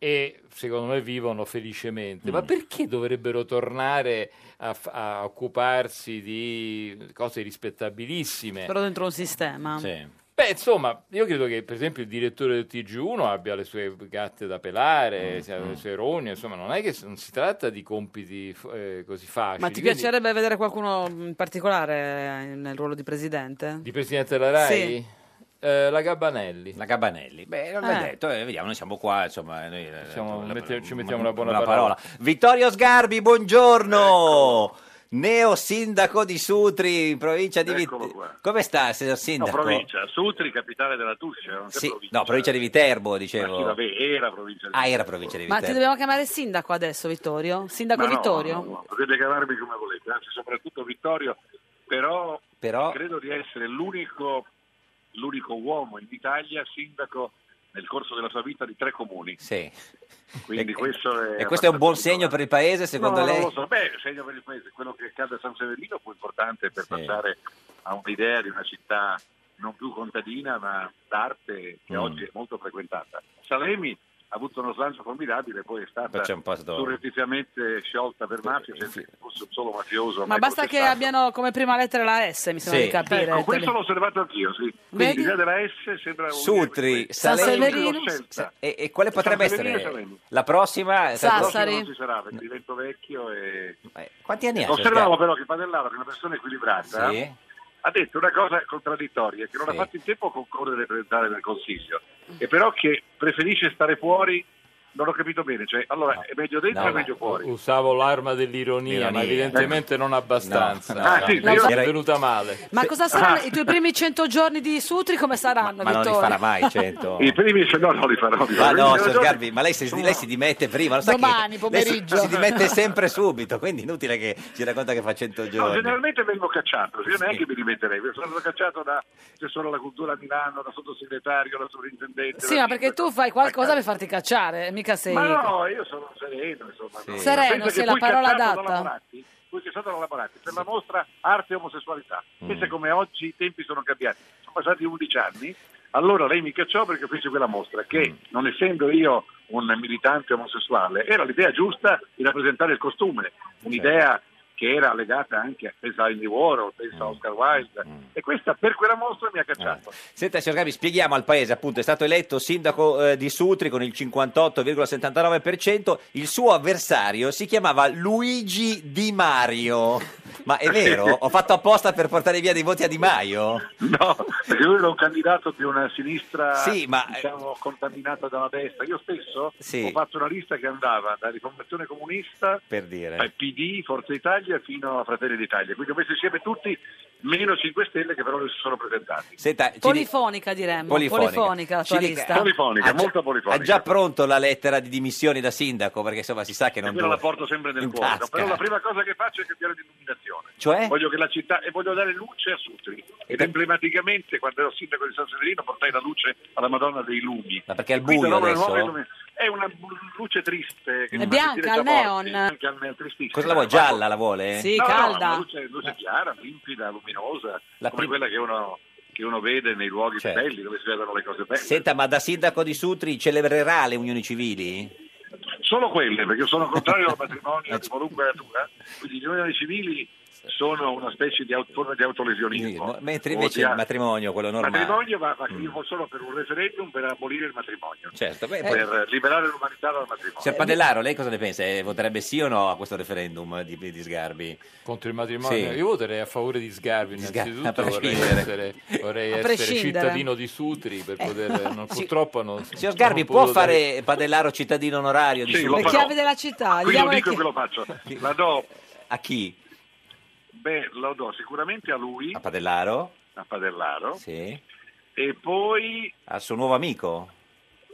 e secondo me vivono felicemente, Mm. ma perché dovrebbero tornare a, f- a occuparsi di cose rispettabilissime? Però dentro un sistema. Beh, insomma, io credo che per esempio il direttore del TG1 abbia le sue gatte da pelare, Mm, sia- le sue rogne, insomma, non è che non si tratta di compiti eh, così facili. Ma ti Quindi- piacerebbe vedere qualcuno in particolare nel ruolo di presidente? Di presidente della RAI? Sì. Eh, la Gabbanelli. La Gabbanelli. Beh, non Eh. l'ho detto, eh, vediamo, noi siamo qua, insomma, noi, eh, Siamo- la- mette- la- ci mettiamo una buona parola. parola. Vittorio Sgarbi, buongiorno! Neo sindaco di Sutri, in provincia di Viterbo. Come sta, signor No, sindaco? provincia, Sutri, capitale della Tuscia, non Sì, provincia. no, provincia di Viterbo, Ma sì, dicevo. vabbè, era provincia di Ah, era provincia di Ma Viterbo. ti dobbiamo chiamare sindaco adesso, Vittorio? Sindaco Ma no, Vittorio? no, no, potete chiamarmi come volete, anzi soprattutto Vittorio, però, Però- credo di essere l'unico, l'unico uomo in Italia sindaco nel corso della sua vita di tre comuni. Sì. Quindi questo è E questo è un buon segno per il paese, secondo No, lei? Non lo so, beh, segno per il paese. Quello che accade a San Severino fu importante per passare a un'idea di una città non più contadina ma d'arte che Mm. oggi è molto frequentata. Salemi ha avuto uno slancio formidabile, poi è stata surrettiziamente sciolta per mafia, senza che fosse un solo mafioso. Ma basta che abbiano come prima lettera la S, mi sembra Sì. di capire. Ecco, questo Tele- l'ho osservato anch'io, sì. Vedi? Quindi l'idea della S sembra un Sutri, San Salemi, Severino. Sa- E, e quale potrebbe essere la prossima? Sassari. non ci sarà perché divento vecchio e Quanti anni ha? osservavo però che Padellaro è una persona equilibrata Sì. Ha detto una cosa contraddittoria che non Sì. ha fatto in tempo a concorrere per entrare nel consiglio e però che preferisce stare fuori non ho capito bene cioè allora è meglio dentro No, o meglio fuori Usavo l'arma dell'ironia, ma L'ironia. evidentemente non abbastanza. No, no. Ah, sì, Mi io- è venuta male. Ma cosa saranno i tuoi primi 100 giorni di Sutri? Come saranno, Ma non li farà mai, cento. (laughs) i primi se no non li farò Ma no, signor Garbi, ma lei si, lei si dimette prima, lo sa Domani che lei si- pomeriggio. Si, dimette sempre subito, quindi inutile che ci racconta che fa 100 No, giorni. generalmente vengo cacciato, io neanche mi rimetterei, sono stato cacciato da assessore alla cultura a Milano, da sottosegretario, da sovrintendente. Sì, da ma perché tu fai qualcosa per farti cacciare, mica sei... Ma no, io sono sereno, insomma. Sì. no. Sereno, che la parola adatta. Fui cacciato dalla Moratti per la mostra Arte e Omosessualità. Mm. Pensa come oggi i tempi sono cambiati. Sono passati 11 anni, allora lei mi cacciò perché fece quella mostra, che Mm. non essendo io un militante omosessuale, era l'idea giusta di rappresentare il costume, un'idea che era legata anche a pensa a Andy Warhol, pensa Mm. a Oscar Wilde, e questa per quella mostra mi ha cacciato. Senta, signor Garbi, spieghiamo al paese, appunto, è stato eletto sindaco eh, di Sutri con il 58,79%, il suo avversario si chiamava Luigi Di Mario. Ma è vero? Ho fatto apposta per portare via dei voti a Di Maio? No, perché lui era un candidato di una sinistra Sì, ma- diciamo, contaminata dalla destra. Io stesso Sì. ho fatto una lista che andava da rifondazione comunista Per dire. al PD, Forza Italia fino a Fratelli d'Italia. Quindi ho messo insieme tutti, meno 5 Stelle che però non si sono presentati. Senta, Polifonica diremmo, polifonica, la Ci tua dica- lista. Polifonica, ha già- molto polifonica. Ha già pronto la lettera di dimissioni da sindaco? Perché insomma si sa che non Quella la porto sempre nel cuore. tasca. Però la prima cosa che faccio è cambiare di illuminazione. Cioè? Voglio che la città e voglio dare luce a Sutri. Ed emblematicamente, quando ero sindaco di San Severino, portai la luce alla Madonna dei Lumi. Ma perché è al buio adesso? È una luce triste. Che È bianca, al neon. bianca al neon, tristissima. Cosa la vuoi? Gialla la vuole? Sì, No, no, calda. una luce, luce chiara, limpida, luminosa, La come prima- quella che uno, che uno vede nei luoghi Certo. belli, dove si vedono le cose belle. Senta, ma da sindaco di Sutri celebrerà le unioni civili? Solo quelle, perché io sono contrario al (laughs) matrimonio di qualunque natura, quindi le unioni civili sono una specie di aut- forma di autolesionismo. Mentre invece il matrimonio, quello il normale. matrimonio va, va io solo per un referendum per abolire il matrimonio, Certo, beh, per liberare l'umanità dal matrimonio. Signor Padellaro, lei cosa ne pensa? Eh, voterebbe sì o no a questo referendum di, di Sgarbi? Contro il matrimonio, Sì. io voterei a favore di Sgarbi Sgarbi, innanzitutto, vorrei essere, vorrei essere cittadino di Sutri per poter, non- Sì. purtroppo non Signor Sgarbi, non può dare- fare Padellaro cittadino onorario di Sì, Le Sutri? farò. chiavi della città, Qui lo le dico e chi- ve lo faccio. La do, A chi? Beh, lo do sicuramente a lui, A Padellaro? a Padellaro, Sì. e poi Al suo nuovo amico?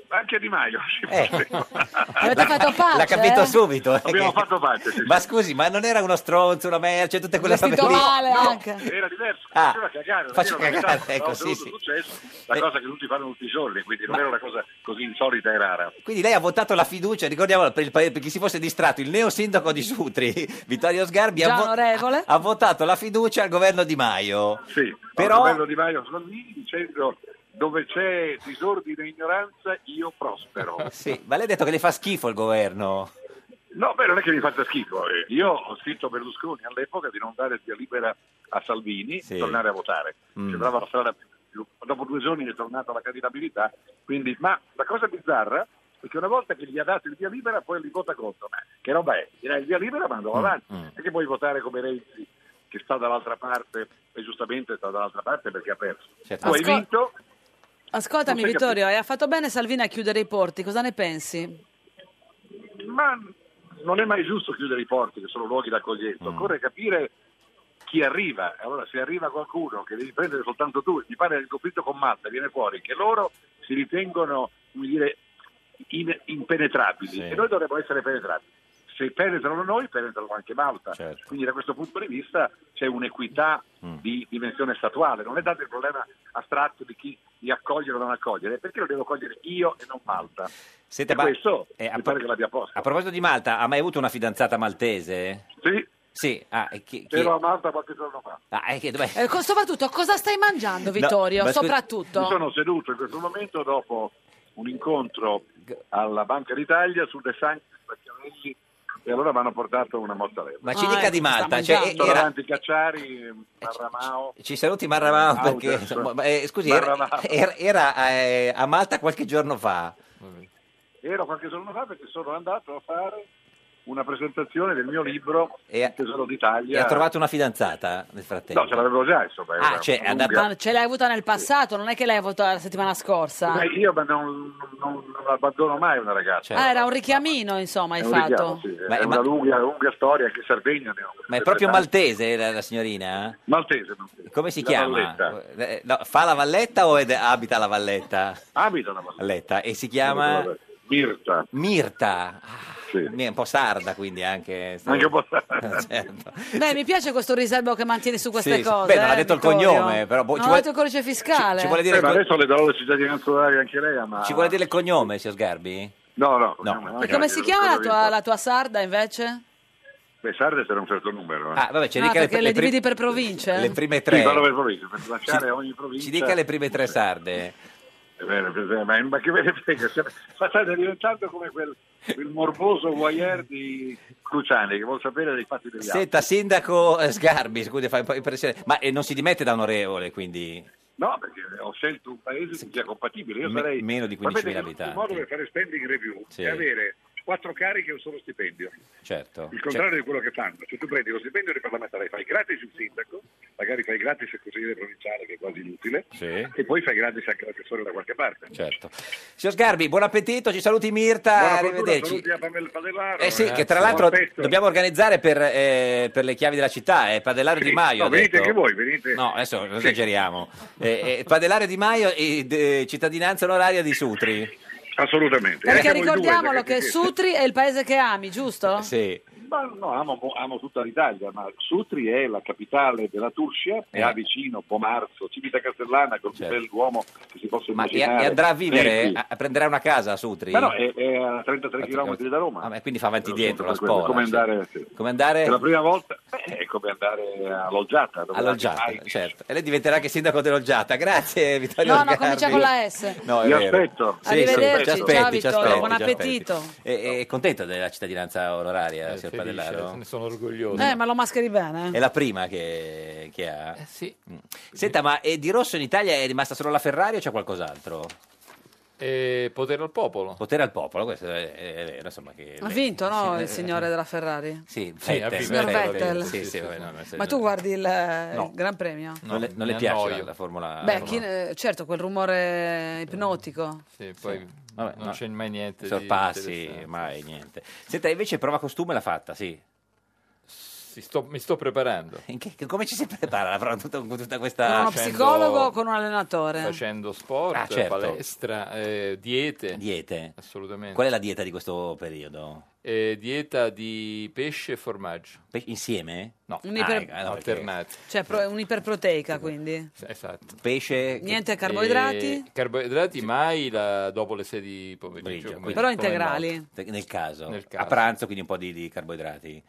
Anche a Di Maio. sì, Eh. (laughs) (laughs) Avete fatto pace? L'ha capito eh? subito. eh, Abbiamo che- fatto pace, sì, Ma sì. scusi, ma non era uno stronzo, una merce, tutte quelle robe Vestito lì? male No, anche. era diverso, Ah, faceva cagare, una cagare, ecco, no, sì, sì. successo, la Eh. cosa che tutti fanno tutti i giorni, quindi non Ma- era una cosa così insolita e rara. Quindi lei ha votato la fiducia, ricordiamo per, il paese, per chi si fosse distratto, il neo sindaco di Sutri, (laughs) Vittorio Sgarbi, ha, vo- ha votato la fiducia al governo Di Maio. Sì, Però- Però... Di Maio Salvini dicendo dove c'è disordine e ignoranza io prospero. (laughs) Sì, ma lei ha detto che le fa schifo il governo. No, beh, non è che mi faccia schifo. eh. Io ho scritto a Berlusconi all'epoca di non dare il via libera a Salvini Sì. e tornare a votare. Mm. Sembrava la strada più, Dopo due giorni è tornata la candidabilità. Quindi, ma la cosa bizzarra è che una volta che gli ha dato il via libera poi li vota contro. Ma che roba è? Gli dai il via libera ma andiamo Mm, avanti. mm. E che puoi votare come Renzi che sta dall'altra parte e giustamente sta dall'altra parte perché ha perso. Certo. Tu hai vinto, Ascoltami Vittorio, e ha fatto bene Salvini a chiudere i porti, cosa ne pensi? ma non è mai giusto chiudere i porti che sono luoghi d'accoglienza. Mm. Occorre capire chi arriva. Allora, se arriva qualcuno che devi prendere soltanto tu, mi pare il conflitto con Malta, viene fuori che loro si ritengono, come dire, in- impenetrabili Sì. e noi dovremmo essere penetrabili. Se penetrano noi, penetrano anche Malta. Certo. Quindi da questo punto di vista c'è un'equità Mm. di dimensione statuale, non è tanto il problema astratto di chi di accogliere o non accogliere, perché lo devo cogliere io e non Malta. Senta, e ma- questo eh, a mi pro- pare che l'abbia posto. A proposito di Malta, ha mai avuto una fidanzata maltese? Sì. Sì, ah, e chi- chi- Ero a Malta qualche giorno fa. ah, e che- dov'è? Eh, soprattutto, cosa stai mangiando, Vittorio? scusi- soprattutto. Mi sono seduto in questo momento dopo un incontro alla Banca d'Italia su De Sanctis Machiavelli e allora mi hanno portato una mozzarella. Ma ci Ah, dica ecco, di sta Malta, cioè. Sono era- davanti Cacciari, Marramao. Ci saluti Marramao perché insomma, eh, scusi, era, Marramao. era- era, eh, a Malta qualche giorno fa. Ero qualche giorno fa perché sono andato a fare una presentazione del mio libro Il Tesoro E d'Italia. ha trovato una fidanzata nel frattempo. No, ce l'avevo già, insomma. Ah, cioè, è andata- Ma ce l'hai avuta nel passato, non è che l'hai avuta la settimana scorsa. Beh, io ma non, non- non abbandono mai una ragazza. Ah, era un richiamino, insomma, hai È fatto. richiamo, sì, è una lunga, lunga storia, anche in Sardegna ne ho. Ma è proprio maltese la, la signorina? Maltese, maltese. Come si La chiama? Valletta. Eh, no, fa la valletta o ed- abita la valletta? Abita la Valletta. Valletta. E si chiama? Mirta. Mirta. Ah, mi è un po' sarda quindi anche. Anche un po' sarda. (laughs) certo. Beh, mi piace questo riservo che mantieni su queste Sì, sì. cose. Beh, non ha eh, detto il Vittorio. cognome, però boh, non ci ha vuole- detto il codice fiscale. ci vuole dire Eh, ma adesso le do la cittadinanza oraria anche lei, ma... Ci vuole dire il cognome, signor Sgarbi? No, no. No. E come si chiama la tua, la tua sarda invece? Beh, Sarde c'era un certo numero. Eh. Ah, vabbè, ci Ah, dica le, perché le le prim- dividi per province? le prime Sì, tre. parlo per provincia, per lasciare ogni provincia... Ci dica le prime tre sarde. È vero, è vero, ma, ma che ve ne frega? Sembra- Ma state diventando come quel, quel morboso voyeur di Cruciani che vuol sapere dei fatti degli altri. Senta, sindaco eh, Sgarbi, scusi, fa impressione. Ma eh, non si dimette da onorevole, quindi No, perché ho scelto un paese che sia compatibile. Io Me- sarei meno di 15.000 Sapete che abitanti. Il modo per fare spending review Sì. è avere quattro cariche e un solo stipendio. certo. Il contrario di quello che fanno. Cioè tu prendi lo stipendio di parlamentare, fai gratis il sindaco, magari fai gratis il consigliere provinciale che è quasi inutile, Sì. e poi fai gratis anche l'assessore da qualche parte. Certo. Signor Sgarbi, buon appetito, ci saluti Mirta, Buona arrivederci. saluti a Pamela Padellaro. Eh sì, che tra l'altro dobbiamo organizzare per, eh, per le chiavi della città, eh, Padellaro Sì, Di Maio. no, venite anche voi, venite. No, adesso non Sì. esageriamo. Eh, eh, Padellaro Di Maio e eh, cittadinanza onoraria di Sutri. Assolutamente. Perché due, ricordiamolo perché- che Sutri è il paese che ami, giusto? Sì. Ma no, amo, amo tutta l'Italia, ma Sutri è la capitale della Turcia e Eh. ha vicino Pomarzo, Civita Castellana, col più Certo. bell'uomo che si possa Ma e, immaginare. e andrà a vivere, Eh, sì. a, a- prenderà una casa a Sutri? Ma no, è, è a 33 km da Roma. Ah, ma quindi fa avanti dietro la Per spola. come andare, sì. Come andare È la prima volta, beh, è come andare a Loggiata. dove alloggiata, hai- certo. E lei diventerà anche sindaco dell'Oggiata. Grazie (laughs) Vittorio No, no, Sgarbi. comincia con la S. No, Vi aspetto. Sì, Arrivederci, sì, ci aspetti, ciao ci Vittorio, buon appetito. È, è contento della cittadinanza onoraria, signor felice, Padellaro? ne sono orgoglioso. Eh, ma lo mascheri bene. È la prima che, che ha? Eh, sì. Mm. Senta, ma eh, di rosso in Italia è rimasta solo la Ferrari o c'è qualcos'altro? E potere al popolo. Potere al popolo, questo è, è vero, insomma. Che Ha vinto, no, sì, il eh, signore della Ferrari? Sì, Sì, ha Vettel, vinto. Signor Vettel. Sì, sì, vabbè, no, no, Ma tu guardi il, eh, No. il Gran Premio? Non le, non le mi piace annoio. la, la Formula Beh, la chi- Formula- eh, certo, quel rumore ipnotico. Sì, poi Vabbè, non no. c'è mai niente di Sorpassi, mai niente. Senta, invece prova costume l'ha fatta, sì. Si sto- mi sto preparando. In che- come ci si prepara la prova tutta, con tutta questa... Con uno Facendo- psicologo o con un allenatore? Facendo sport, Ah, certo. palestra, eh, diete. Diete? Assolutamente. Qual è la dieta di questo periodo? Eh, dieta di pesce e formaggio. Pe- insieme? No, Un iper- Ah, ecco, no, perché alternati. Cioè, pro- un'iperproteica, quindi. Esatto. Pesce... Niente carboidrati? Eh, carboidrati mai la- dopo le 6 di pomeriggio. come- Però come integrali. notte. Nel caso. Nel A caso. pranzo quindi un po' di, di carboidrati.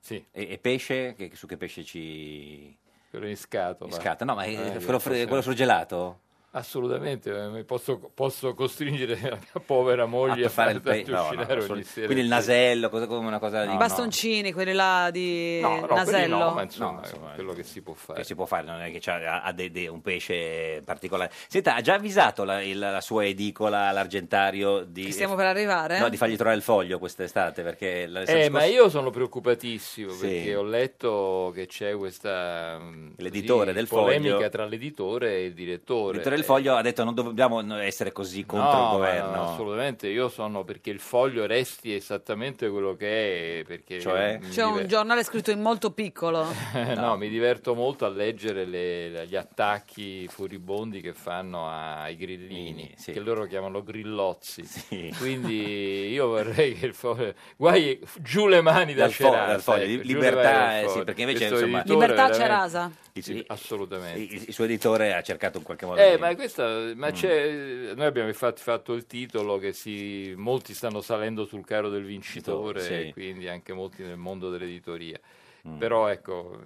Sì. E, e pesce? Che, su che pesce ci... Quello in scatola. in scatta? No, ma è- Eh, quello, fre- forse- quello surgelato? Assolutamente, eh, posso, posso costringere la mia povera moglie a fare il pe- no, no, uscinare solo- ogni sera. Quindi il nasello, cosa come una cosa di... I bastoncini, quelli là di No, no, quelli nasello. no, ma insomma, No, insomma, quello che si può fare. Che si può fare, non è che c'ha, ha de- de- un pesce particolare. Senta, ha già avvisato la, il- la sua edicola all'argentario di, Che stiamo per arrivare? no, di fargli trovare il foglio quest'estate? Perché la- Eh, ma scorsa- io sono preoccupatissimo Sì. perché ho letto che c'è questa mm, L'editore così, del polemica Foglio. tra l'editore e il direttore. L'editore del Foglio ha detto non dobbiamo essere così contro No, il governo. no, assolutamente, io sono perché il foglio resti esattamente quello che è. Perché Cioè? mi C'è un diver- giornale scritto in molto piccolo. (laughs) no. mi diverto molto a leggere le- gli attacchi furibondi che fanno ai grillini, che loro chiamano grillozzi. Quindi io vorrei che il foglio. Guai, giù le mani da Dal fo- Cerasa, dal foglio, ecco, giù libertà, mani dal eh, sì, foglio. perché invece, Questo insomma- editore Libertà veramente- Cerasa. Sì, assolutamente. Il, il suo editore ha cercato in qualche modo Eh, di- ma questa, ma Mm. c'è, noi abbiamo infatti fatto il titolo che si, molti stanno salendo sul carro del vincitore, Sì. e quindi anche molti nel mondo dell'editoria. Mm. Però ecco,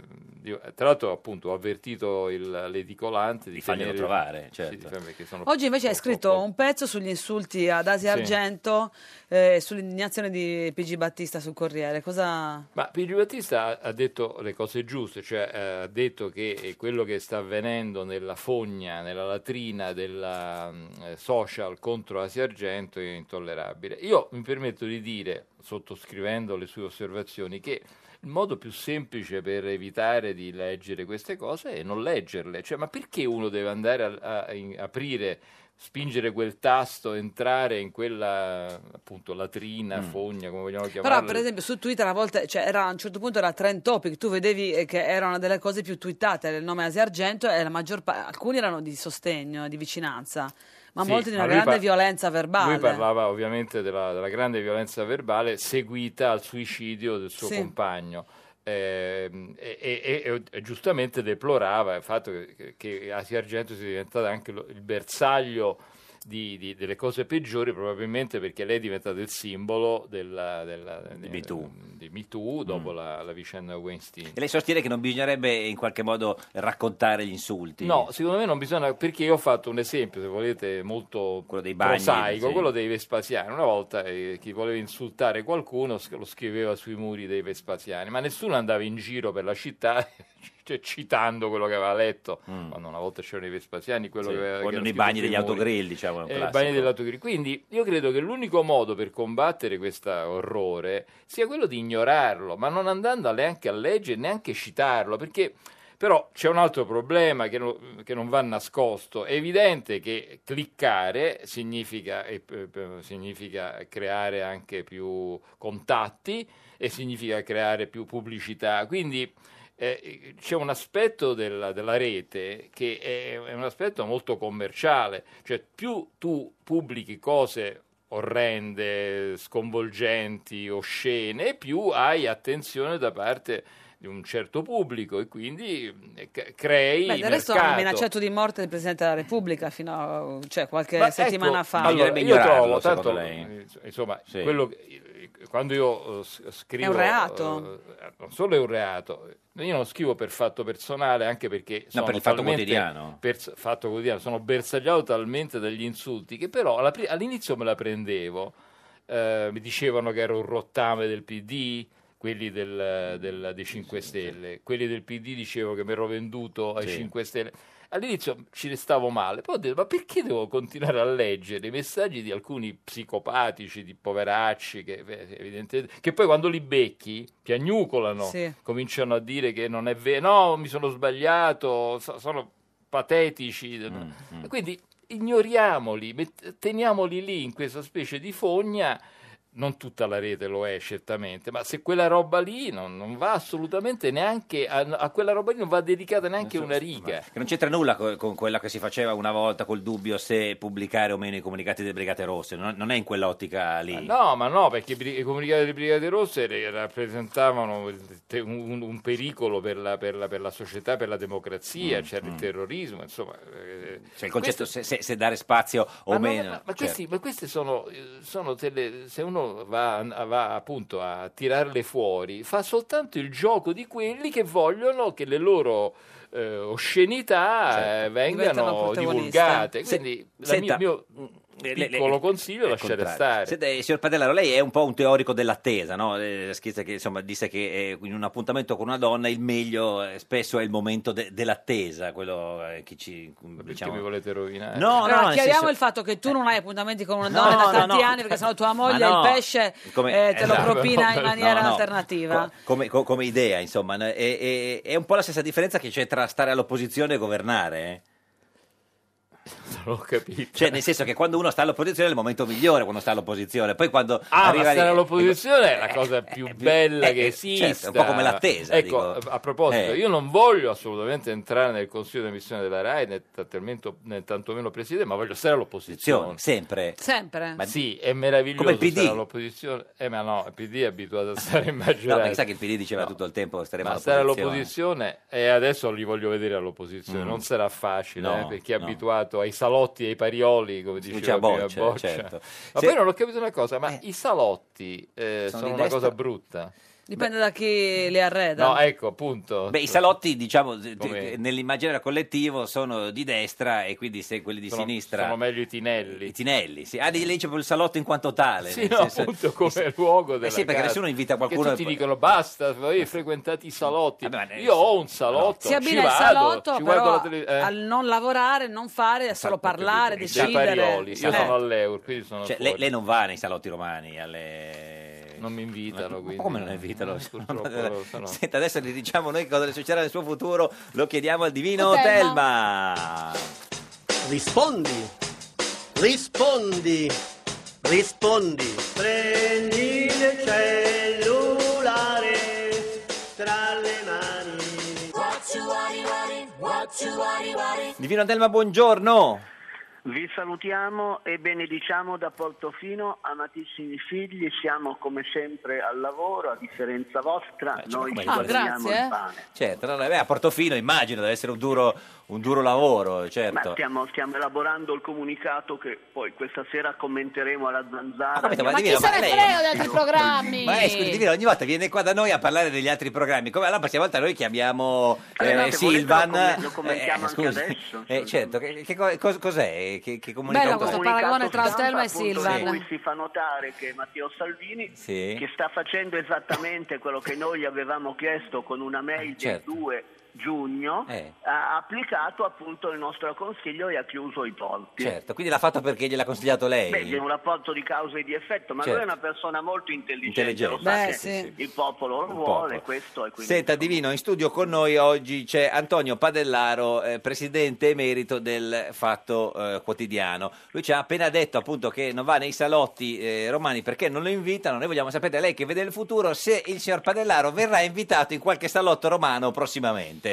io- tra l'altro appunto ho avvertito il- l'edicolante di, Di farglielo tenere- trovare, sì, certo. di farmi- che sono- Oggi invece hai scritto un pezzo sugli insulti ad Asia Sì. Argento e sull'indignazione di PG Battista sul Corriere. Cosa... Ma Pigi Battista ha- detto le cose giuste, cioè eh, ha detto che eh, quello che sta avvenendo nella fogna, nella latrina della mm, eh, social contro Asia Argento è intollerabile. Io mi permetto di dire, sottoscrivendo le sue osservazioni, che il modo più semplice per evitare di leggere queste cose è non leggerle. Cioè, ma perché uno deve andare a, a- in- aprire, spingere quel tasto, entrare in quella appunto latrina, Mm. fogna, come vogliamo chiamarla? Però, per esempio, su Twitter a volte cioè, era, a un certo punto era trend topic, tu vedevi eh, che era una delle cose più twittate il nome Asia Argento e la maggior pa- alcuni erano di sostegno, di vicinanza, ma Sì, molti di una grande par- violenza verbale. Lui parlava ovviamente della, della grande violenza verbale seguita al suicidio del suo Sì. compagno. Ehm, e, e- e- e giustamente deplorava il fatto che, che Asia Argento sia diventata anche lo- il bersaglio di, di- delle cose peggiori, probabilmente perché lei è diventata il simbolo della, della- Di Me Too. di Me Too dopo la, la vicenda Weinstein. E lei sostiene che non bisognerebbe in qualche modo raccontare gli insulti. No, secondo me non bisogna, perché io ho fatto un esempio, se volete, molto dei bagni, prosaico, sì. quello dei Vespasiani. Una volta eh, chi voleva insultare qualcuno lo scriveva sui muri dei Vespasiani, ma nessuno andava in giro per la città (laughs) cioè, citando quello che aveva letto. Quando una volta c'erano i Vespasiani, quello Mm. Sì, che aveva o che era nei bagni degli muri. autogrill, diciamo, un Eh, bagni degli autogrill. Quindi io credo che l'unico modo per combattere questo orrore sia quello di ignorarlo, ma non andando neanche a leggere, neanche citarlo, perché però c'è un altro problema che, no- che non va nascosto. È evidente che cliccare significa, eh, eh, significa creare anche più contatti e significa creare più pubblicità. Quindi eh, c'è un aspetto della, della rete che è, è un aspetto molto commerciale, cioè più tu pubblichi cose orrende, sconvolgenti, oscene, più hai attenzione da parte di un certo pubblico e quindi eh, crei Beh, del resto hanno minacciato di morte il Presidente della Repubblica fino a cioè, qualche Ma settimana ecco, fa. allora, io trovo, tanto, lei? insomma, Sì. quello che- quando io eh, scrivo... È un reato. eh, non solo è un reato, io non scrivo per fatto personale, anche perché sono per il Fatto Quotidiano. pers- fatto quotidiano, sono bersagliato talmente dagli insulti che però alla all'inizio me la prendevo, eh, mi dicevano che ero un rottame del PD, quelli del, del- dei 5 Stelle, quelli del PD dicevo che mi ero venduto ai Sì. 5 Stelle. All'inizio ci restavo male, poi ho detto, ma perché devo continuare a leggere i messaggi di alcuni psicopatici, di poveracci, che, evidentemente, che poi quando li becchi piagnucolano, Sì. cominciano a dire che non è vero, no, mi sono sbagliato, so- sono patetici. Mm, E Quindi ignoriamoli, teniamoli lì in questa specie di fogna. Non tutta la rete lo è certamente, ma se quella roba lì non, non va assolutamente neanche a, a quella roba lì non va dedicata neanche una riga. Che non c'entra nulla co- con quella che si faceva una volta col dubbio se pubblicare o meno i comunicati delle Brigate Rosse, non, non è in quell'ottica lì. No, ma no, perché i comunicati delle Brigate Rosse re- rappresentavano un, un pericolo per la, per la- per la società, per la democrazia, c'era il terrorismo, insomma. eh, Cioè il concetto questo- se, se- dare spazio o ma, no, meno. ma- ma certo. questi, ma queste sono, eh, sono delle, se uno va, va appunto a tirarle fuori, fa soltanto il gioco di quelli che vogliono che le loro eh, oscenità Certo. eh, vengano divulgate. Se- Quindi il senta, mio, eh, le- piccolo le- consiglio è lasciare contrario. stare. Senta, eh, signor Padellaro, lei è un po' un teorico dell'attesa, no? Eh, Schizza che insomma disse che eh, in un appuntamento con una donna il meglio eh, spesso è il momento de- dell'attesa, quello eh, che ci Perché diciamo... mi volete rovinare? No, Allora, no, chiariamo senso- il fatto che tu non hai appuntamenti con una No, donna da no, tanti no. anni perché sennò tua moglie no, il pesce come- eh, te lo esatto. propina in No, maniera no. alternativa. Co- come, co- come idea, insomma, è, è- è un po' la stessa differenza che c'è tra stare all'opposizione e governare. Eh? l'ho capito. Cioè, nel senso che quando uno sta all'opposizione è il momento migliore quando sta all'opposizione. Poi quando Ah, arriva ma stare lì- all'opposizione è la cosa più bella eh, che eh, esista. certo, un po' come l'attesa, Ecco, dico. a proposito, Eh. io non voglio assolutamente entrare nel consiglio di missione della RAI, né, tantomeno- né tantomeno presidente, ma voglio stare all'opposizione. Sempre. Sempre. Ma sì, è meraviglioso Come il PD. stare all'opposizione. Eh, ma no, il PD è abituato a stare in No, maggioranza. perché sa che il PD diceva tutto il tempo staremo Ma stare all'opposizione. all'opposizione e adesso li voglio vedere all'opposizione, Mm. non sarà facile No, eh, per chi è no. abituato ai salotti e ai parioli, come Dice diceva a prima Boccia, Boccia. certo. Ma Se- poi non ho capito una cosa, ma i salotti eh, Sono sono, una destra? cosa brutta? Dipende da chi li arreda. No, ecco, appunto. Beh, i salotti, diciamo, d- Come- nell'immaginario collettivo sono di destra e quindi se quelli di Sono- sinistra... sono meglio i tinelli. I tinelli, sì. Ah, lì lì c'è proprio il salotto in quanto tale. Sì, nel no, senso- appunto come luogo della Eh sì, perché casa. nessuno invita Che qualcuno... tutti dicono basta, voi frequentate i salotti. ne- Io ho un salotto, Si ci abbina il vado, salotto, ci guardo però la tele- eh. al non lavorare, non fare, solo parlare, Dei decidere. parioli. Io Eh. sono all'euro, quindi sono Cioè, fuori. lei, lei non va nei salotti romani, alle... Non mi invitano, quindi. Come non invitano? Purtroppo, se no. Senta, adesso gli diciamo noi cosa le succederà nel suo futuro, lo chiediamo al divino Telma. Telma. Rispondi, rispondi, rispondi. Prendi il cellulare tra le mani. Divino Telma, buongiorno. Vi salutiamo e benediciamo da Portofino, amatissimi figli, siamo come sempre al lavoro, a differenza vostra, noi ci Ah, guadagniamo grazie, il eh. pane. Certo, no, no, beh, a Portofino immagino deve essere un duro, un duro lavoro, Ma certo. stiamo, stiamo elaborando il comunicato che poi questa sera commenteremo alla zanzara. capito, ma Ma chi Divino, se ma ne lei- frega degli altri programmi? Ma eh, scusi, Divino, ogni volta viene qua da noi a parlare degli altri programmi. Come la prossima volta noi chiamiamo Eh, eh, no, se Silvan. volete lo com- lo commentiamo anche scusi. adesso, Eh, certo, che, che co- cos- cos'è? Che, che Bello questo paragone tra stampa, Telma e Silvan. in cui si fa notare che Matteo Salvini Sì. che sta facendo esattamente quello che noi gli avevamo chiesto con una mail certo. del 2 giugno, Eh. ha applicato appunto il nostro consiglio e ha chiuso i porti. Certo, quindi l'ha fatto perché gliel'ha consigliato lei? Beh, è un rapporto di causa e di effetto, ma Certo. lui è una persona molto intelligente, Intelligente. lo sa Beh, che sì. il popolo lo Il vuole, popolo. questo e quindi Senta Divino, in studio con noi oggi c'è Antonio Padellaro, eh, presidente emerito del Fatto eh, Quotidiano. Lui ci ha appena detto appunto che non va nei salotti eh, romani perché non lo invitano. Noi vogliamo sapere, lei che vede il futuro, se il signor Padellaro verrà invitato in qualche salotto romano prossimamente.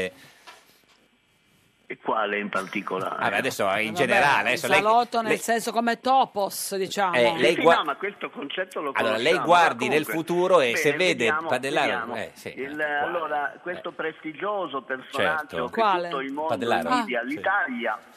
E quale in particolare? Beh, adesso in Vabbè, generale, adesso il lei, salotto nel lei- senso come topos, diciamo. Eh, lei Sì, gua- no, ma questo concetto lo Allora, lei conosciamo, guardi ma nel comunque- futuro e Bene, se vede vediamo, Padellaro- vediamo. eh, sì, Il- eh, allora, questo prestigioso personaggio Certo. che Quale? tutto il mondo Padellaro. invidia Ah. Sì.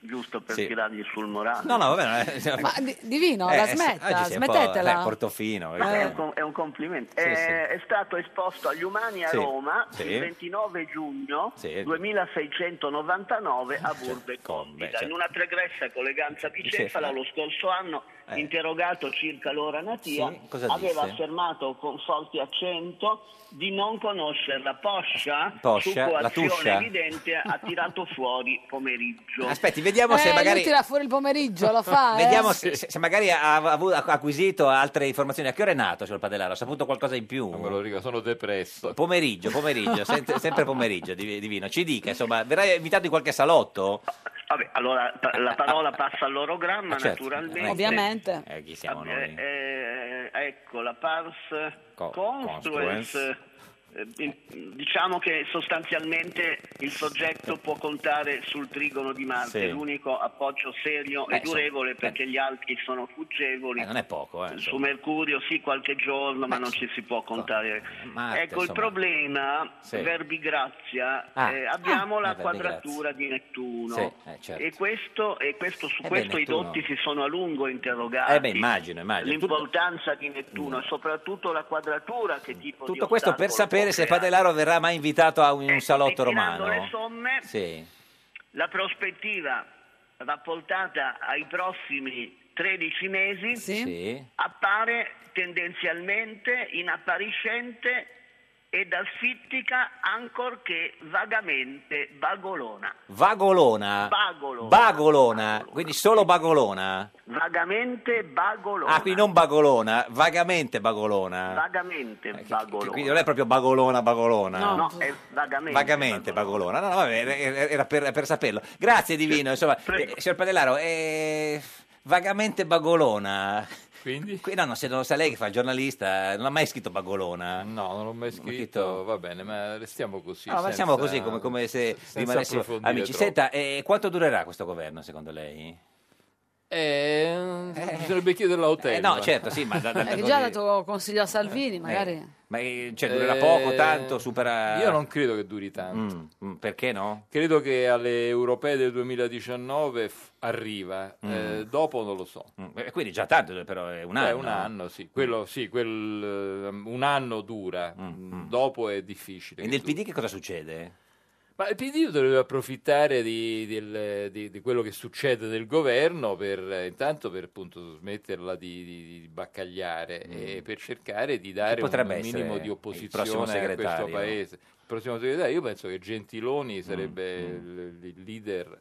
Giusto per Sì. tirargli sul morale. No, no, vabbè, non è- Ma di- Divino, Eh, la smetta, oggi un po', smettetela. sai, Portofino. Ma eh. è, un, com- è un complimento. Sì, è, sì. è stato esposto agli umani a Sì, Roma sì. il 29 giugno Sì. 2699 a Burbe beh, Condita. certo. In una pregressa colleganza Bicefala. lo scorso anno, Eh. interrogato circa l'ora natia, Sì, aveva disse? affermato con forte accento di non conoscerla. Poscia, Poscia, su la coazione tuscia? evidente, ha tirato (laughs) fuori pomeriggio. Aspetti, vediamo se Eh, magari... lui tira fuori il pomeriggio, lo fa, eh? Vediamo se, se- se magari ha, ha avu- ha acquisito altre informazioni. A che ora è nato, signor Padellaro? Ha saputo qualcosa in più? Non me lo ricordo, sono depresso. Pomeriggio, pomeriggio, (laughs) sempre, pomeriggio, Div- Divino. Ci dica, insomma, verrà invitato in qualche salotto? (laughs) Vabbè, allora pa- la parola passa all'orogramma, (laughs) Ah, certo. naturalmente. Ovviamente. Eh, chi siamo Eh, noi? eh, ecco, la pars Co- construens. Eh, diciamo che sostanzialmente il soggetto può contare sul trigono di Marte, Sì. l'unico appoggio serio Beh, e durevole insomma, perché gli altri sono fuggevoli. Eh, non è poco, eh, Su. Mercurio sì, qualche giorno, ma Beh, non ci si può contare. Marte, ecco, il insomma. problema, Sì. verbi grazia, Ah. eh, abbiamo Ah, la quadratura di Nettuno. Sì, eh, certo. E questo, e questo- su Eh beh, questo i dotti si sono a lungo interrogati. Eh beh, immagino, immagino. Tutto, L'importanza di Nettuno e soprattutto la quadratura che tipo di tutto questo per ostacolo sapere se creare. Padellaro verrà mai invitato a un, un salotto e tirando romano. le somme, Sì. la prospettiva rapportata ai prossimi 13 mesi Sì. appare tendenzialmente inappariscente e dal Fittica ancorché vagamente bagolona. Vagolona. Bagolona. Bagolona. Quindi solo bagolona. Vagamente bagolona. Ah, quindi non bagolona, vagamente bagolona. Vagamente bagolona. Quindi non è proprio bagolona, bagolona. No, no, è vagamente. Vagamente bagolona. No, no, vabbè, era- per, per saperlo. Grazie Divino, insomma, eh, signor Padellaro, eh, vagamente bagolona. Quindi? no, no, se non lo sa lei che fa il giornalista, non ha mai scritto bagolona. No, non l'ho mai scritto, va bene, ma restiamo così. No, ma senza- siamo così come, come se senza rimanessimo approfondire amici. troppo. Senta, eh, quanto durerà questo governo secondo lei? Eh, bisognerebbe chiederlo a Hotel. Eh, no, certo, sì, ma da- da- Eh, che già ha dato consiglio a Salvini, magari. Ma eh, cioè, durerà Eh, poco, tanto, supera... Io non credo che duri tanto. Mm, mm, perché no? Credo che alle europee del 2019 f- arriva, Mm. eh, dopo non lo so. Eh, Quindi già tanto, però è un anno. un anno, sì. Quello, sì, quel, eh, un anno dura, dopo è difficile. Mm, E nel PD che cosa succede? Ma il PD dovrebbe approfittare di, del- di- di quello che succede del governo per intanto per appunto smetterla di, di- baccagliare e per cercare di dare un Mm. essere minimo di opposizione a questo paese. Il prossimo segretario, io penso che Gentiloni sarebbe Mm. il, il leader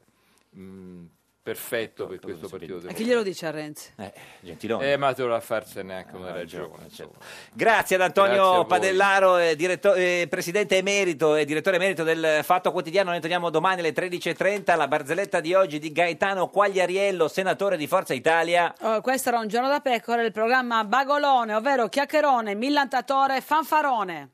mh, perfetto per questo partito E chi glielo dice a Renzi? Gentiloni. Eh, ma te lo farsene anche Ah, una ragione. insomma. Grazie ad Antonio. Padellaro, eh, diretto- eh, presidente emerito e direttore emerito del Fatto Quotidiano. Noi torniamo domani alle 13.30. La barzelletta di oggi di Gaetano Quagliariello, senatore di Forza Italia. Oh, questo era un giorno da pecora, il programma Bagolone, ovvero chiacchierone, millantatore, fanfarone.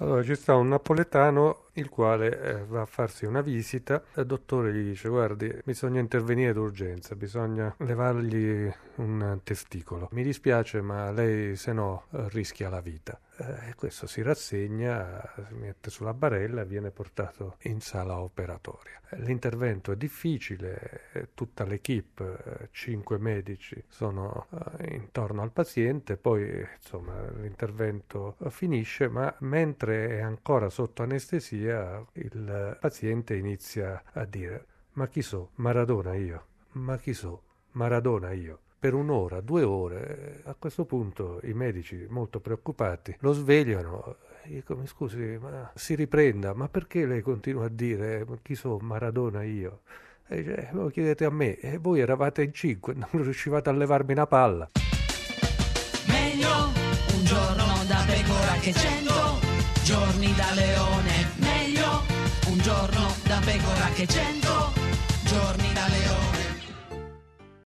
Allora ci sta un napoletano il quale eh, va a farsi una visita il dottore gli dice guardi bisogna intervenire d'urgenza, bisogna levargli un testicolo. Mi dispiace ma lei se no rischia la vita. Eh, questo si rassegna, si mette sulla barella e viene portato in sala operatoria. L'intervento è difficile, eh, tutta l'equipe, eh, cinque medici sono eh, intorno al paziente, poi insomma l'intervento finisce, ma mentre è ancora sotto anestesia il paziente inizia a dire ma chi so, Maradona io, ma chi so, Maradona io. Per un'ora, due ore, a questo punto i medici molto preoccupati lo svegliano. Dico, mi scusi, ma si riprenda, ma perché lei continua a dire "Ma chi so, Maradona io? E dice, "Eh, lo chiedete a me, e voi eravate in cinque, (laughs) non riuscivate a levarmi una palla. Meglio un giorno da pecora che cento giorni da leone. Meglio un giorno da pecora che cento giorni da leone.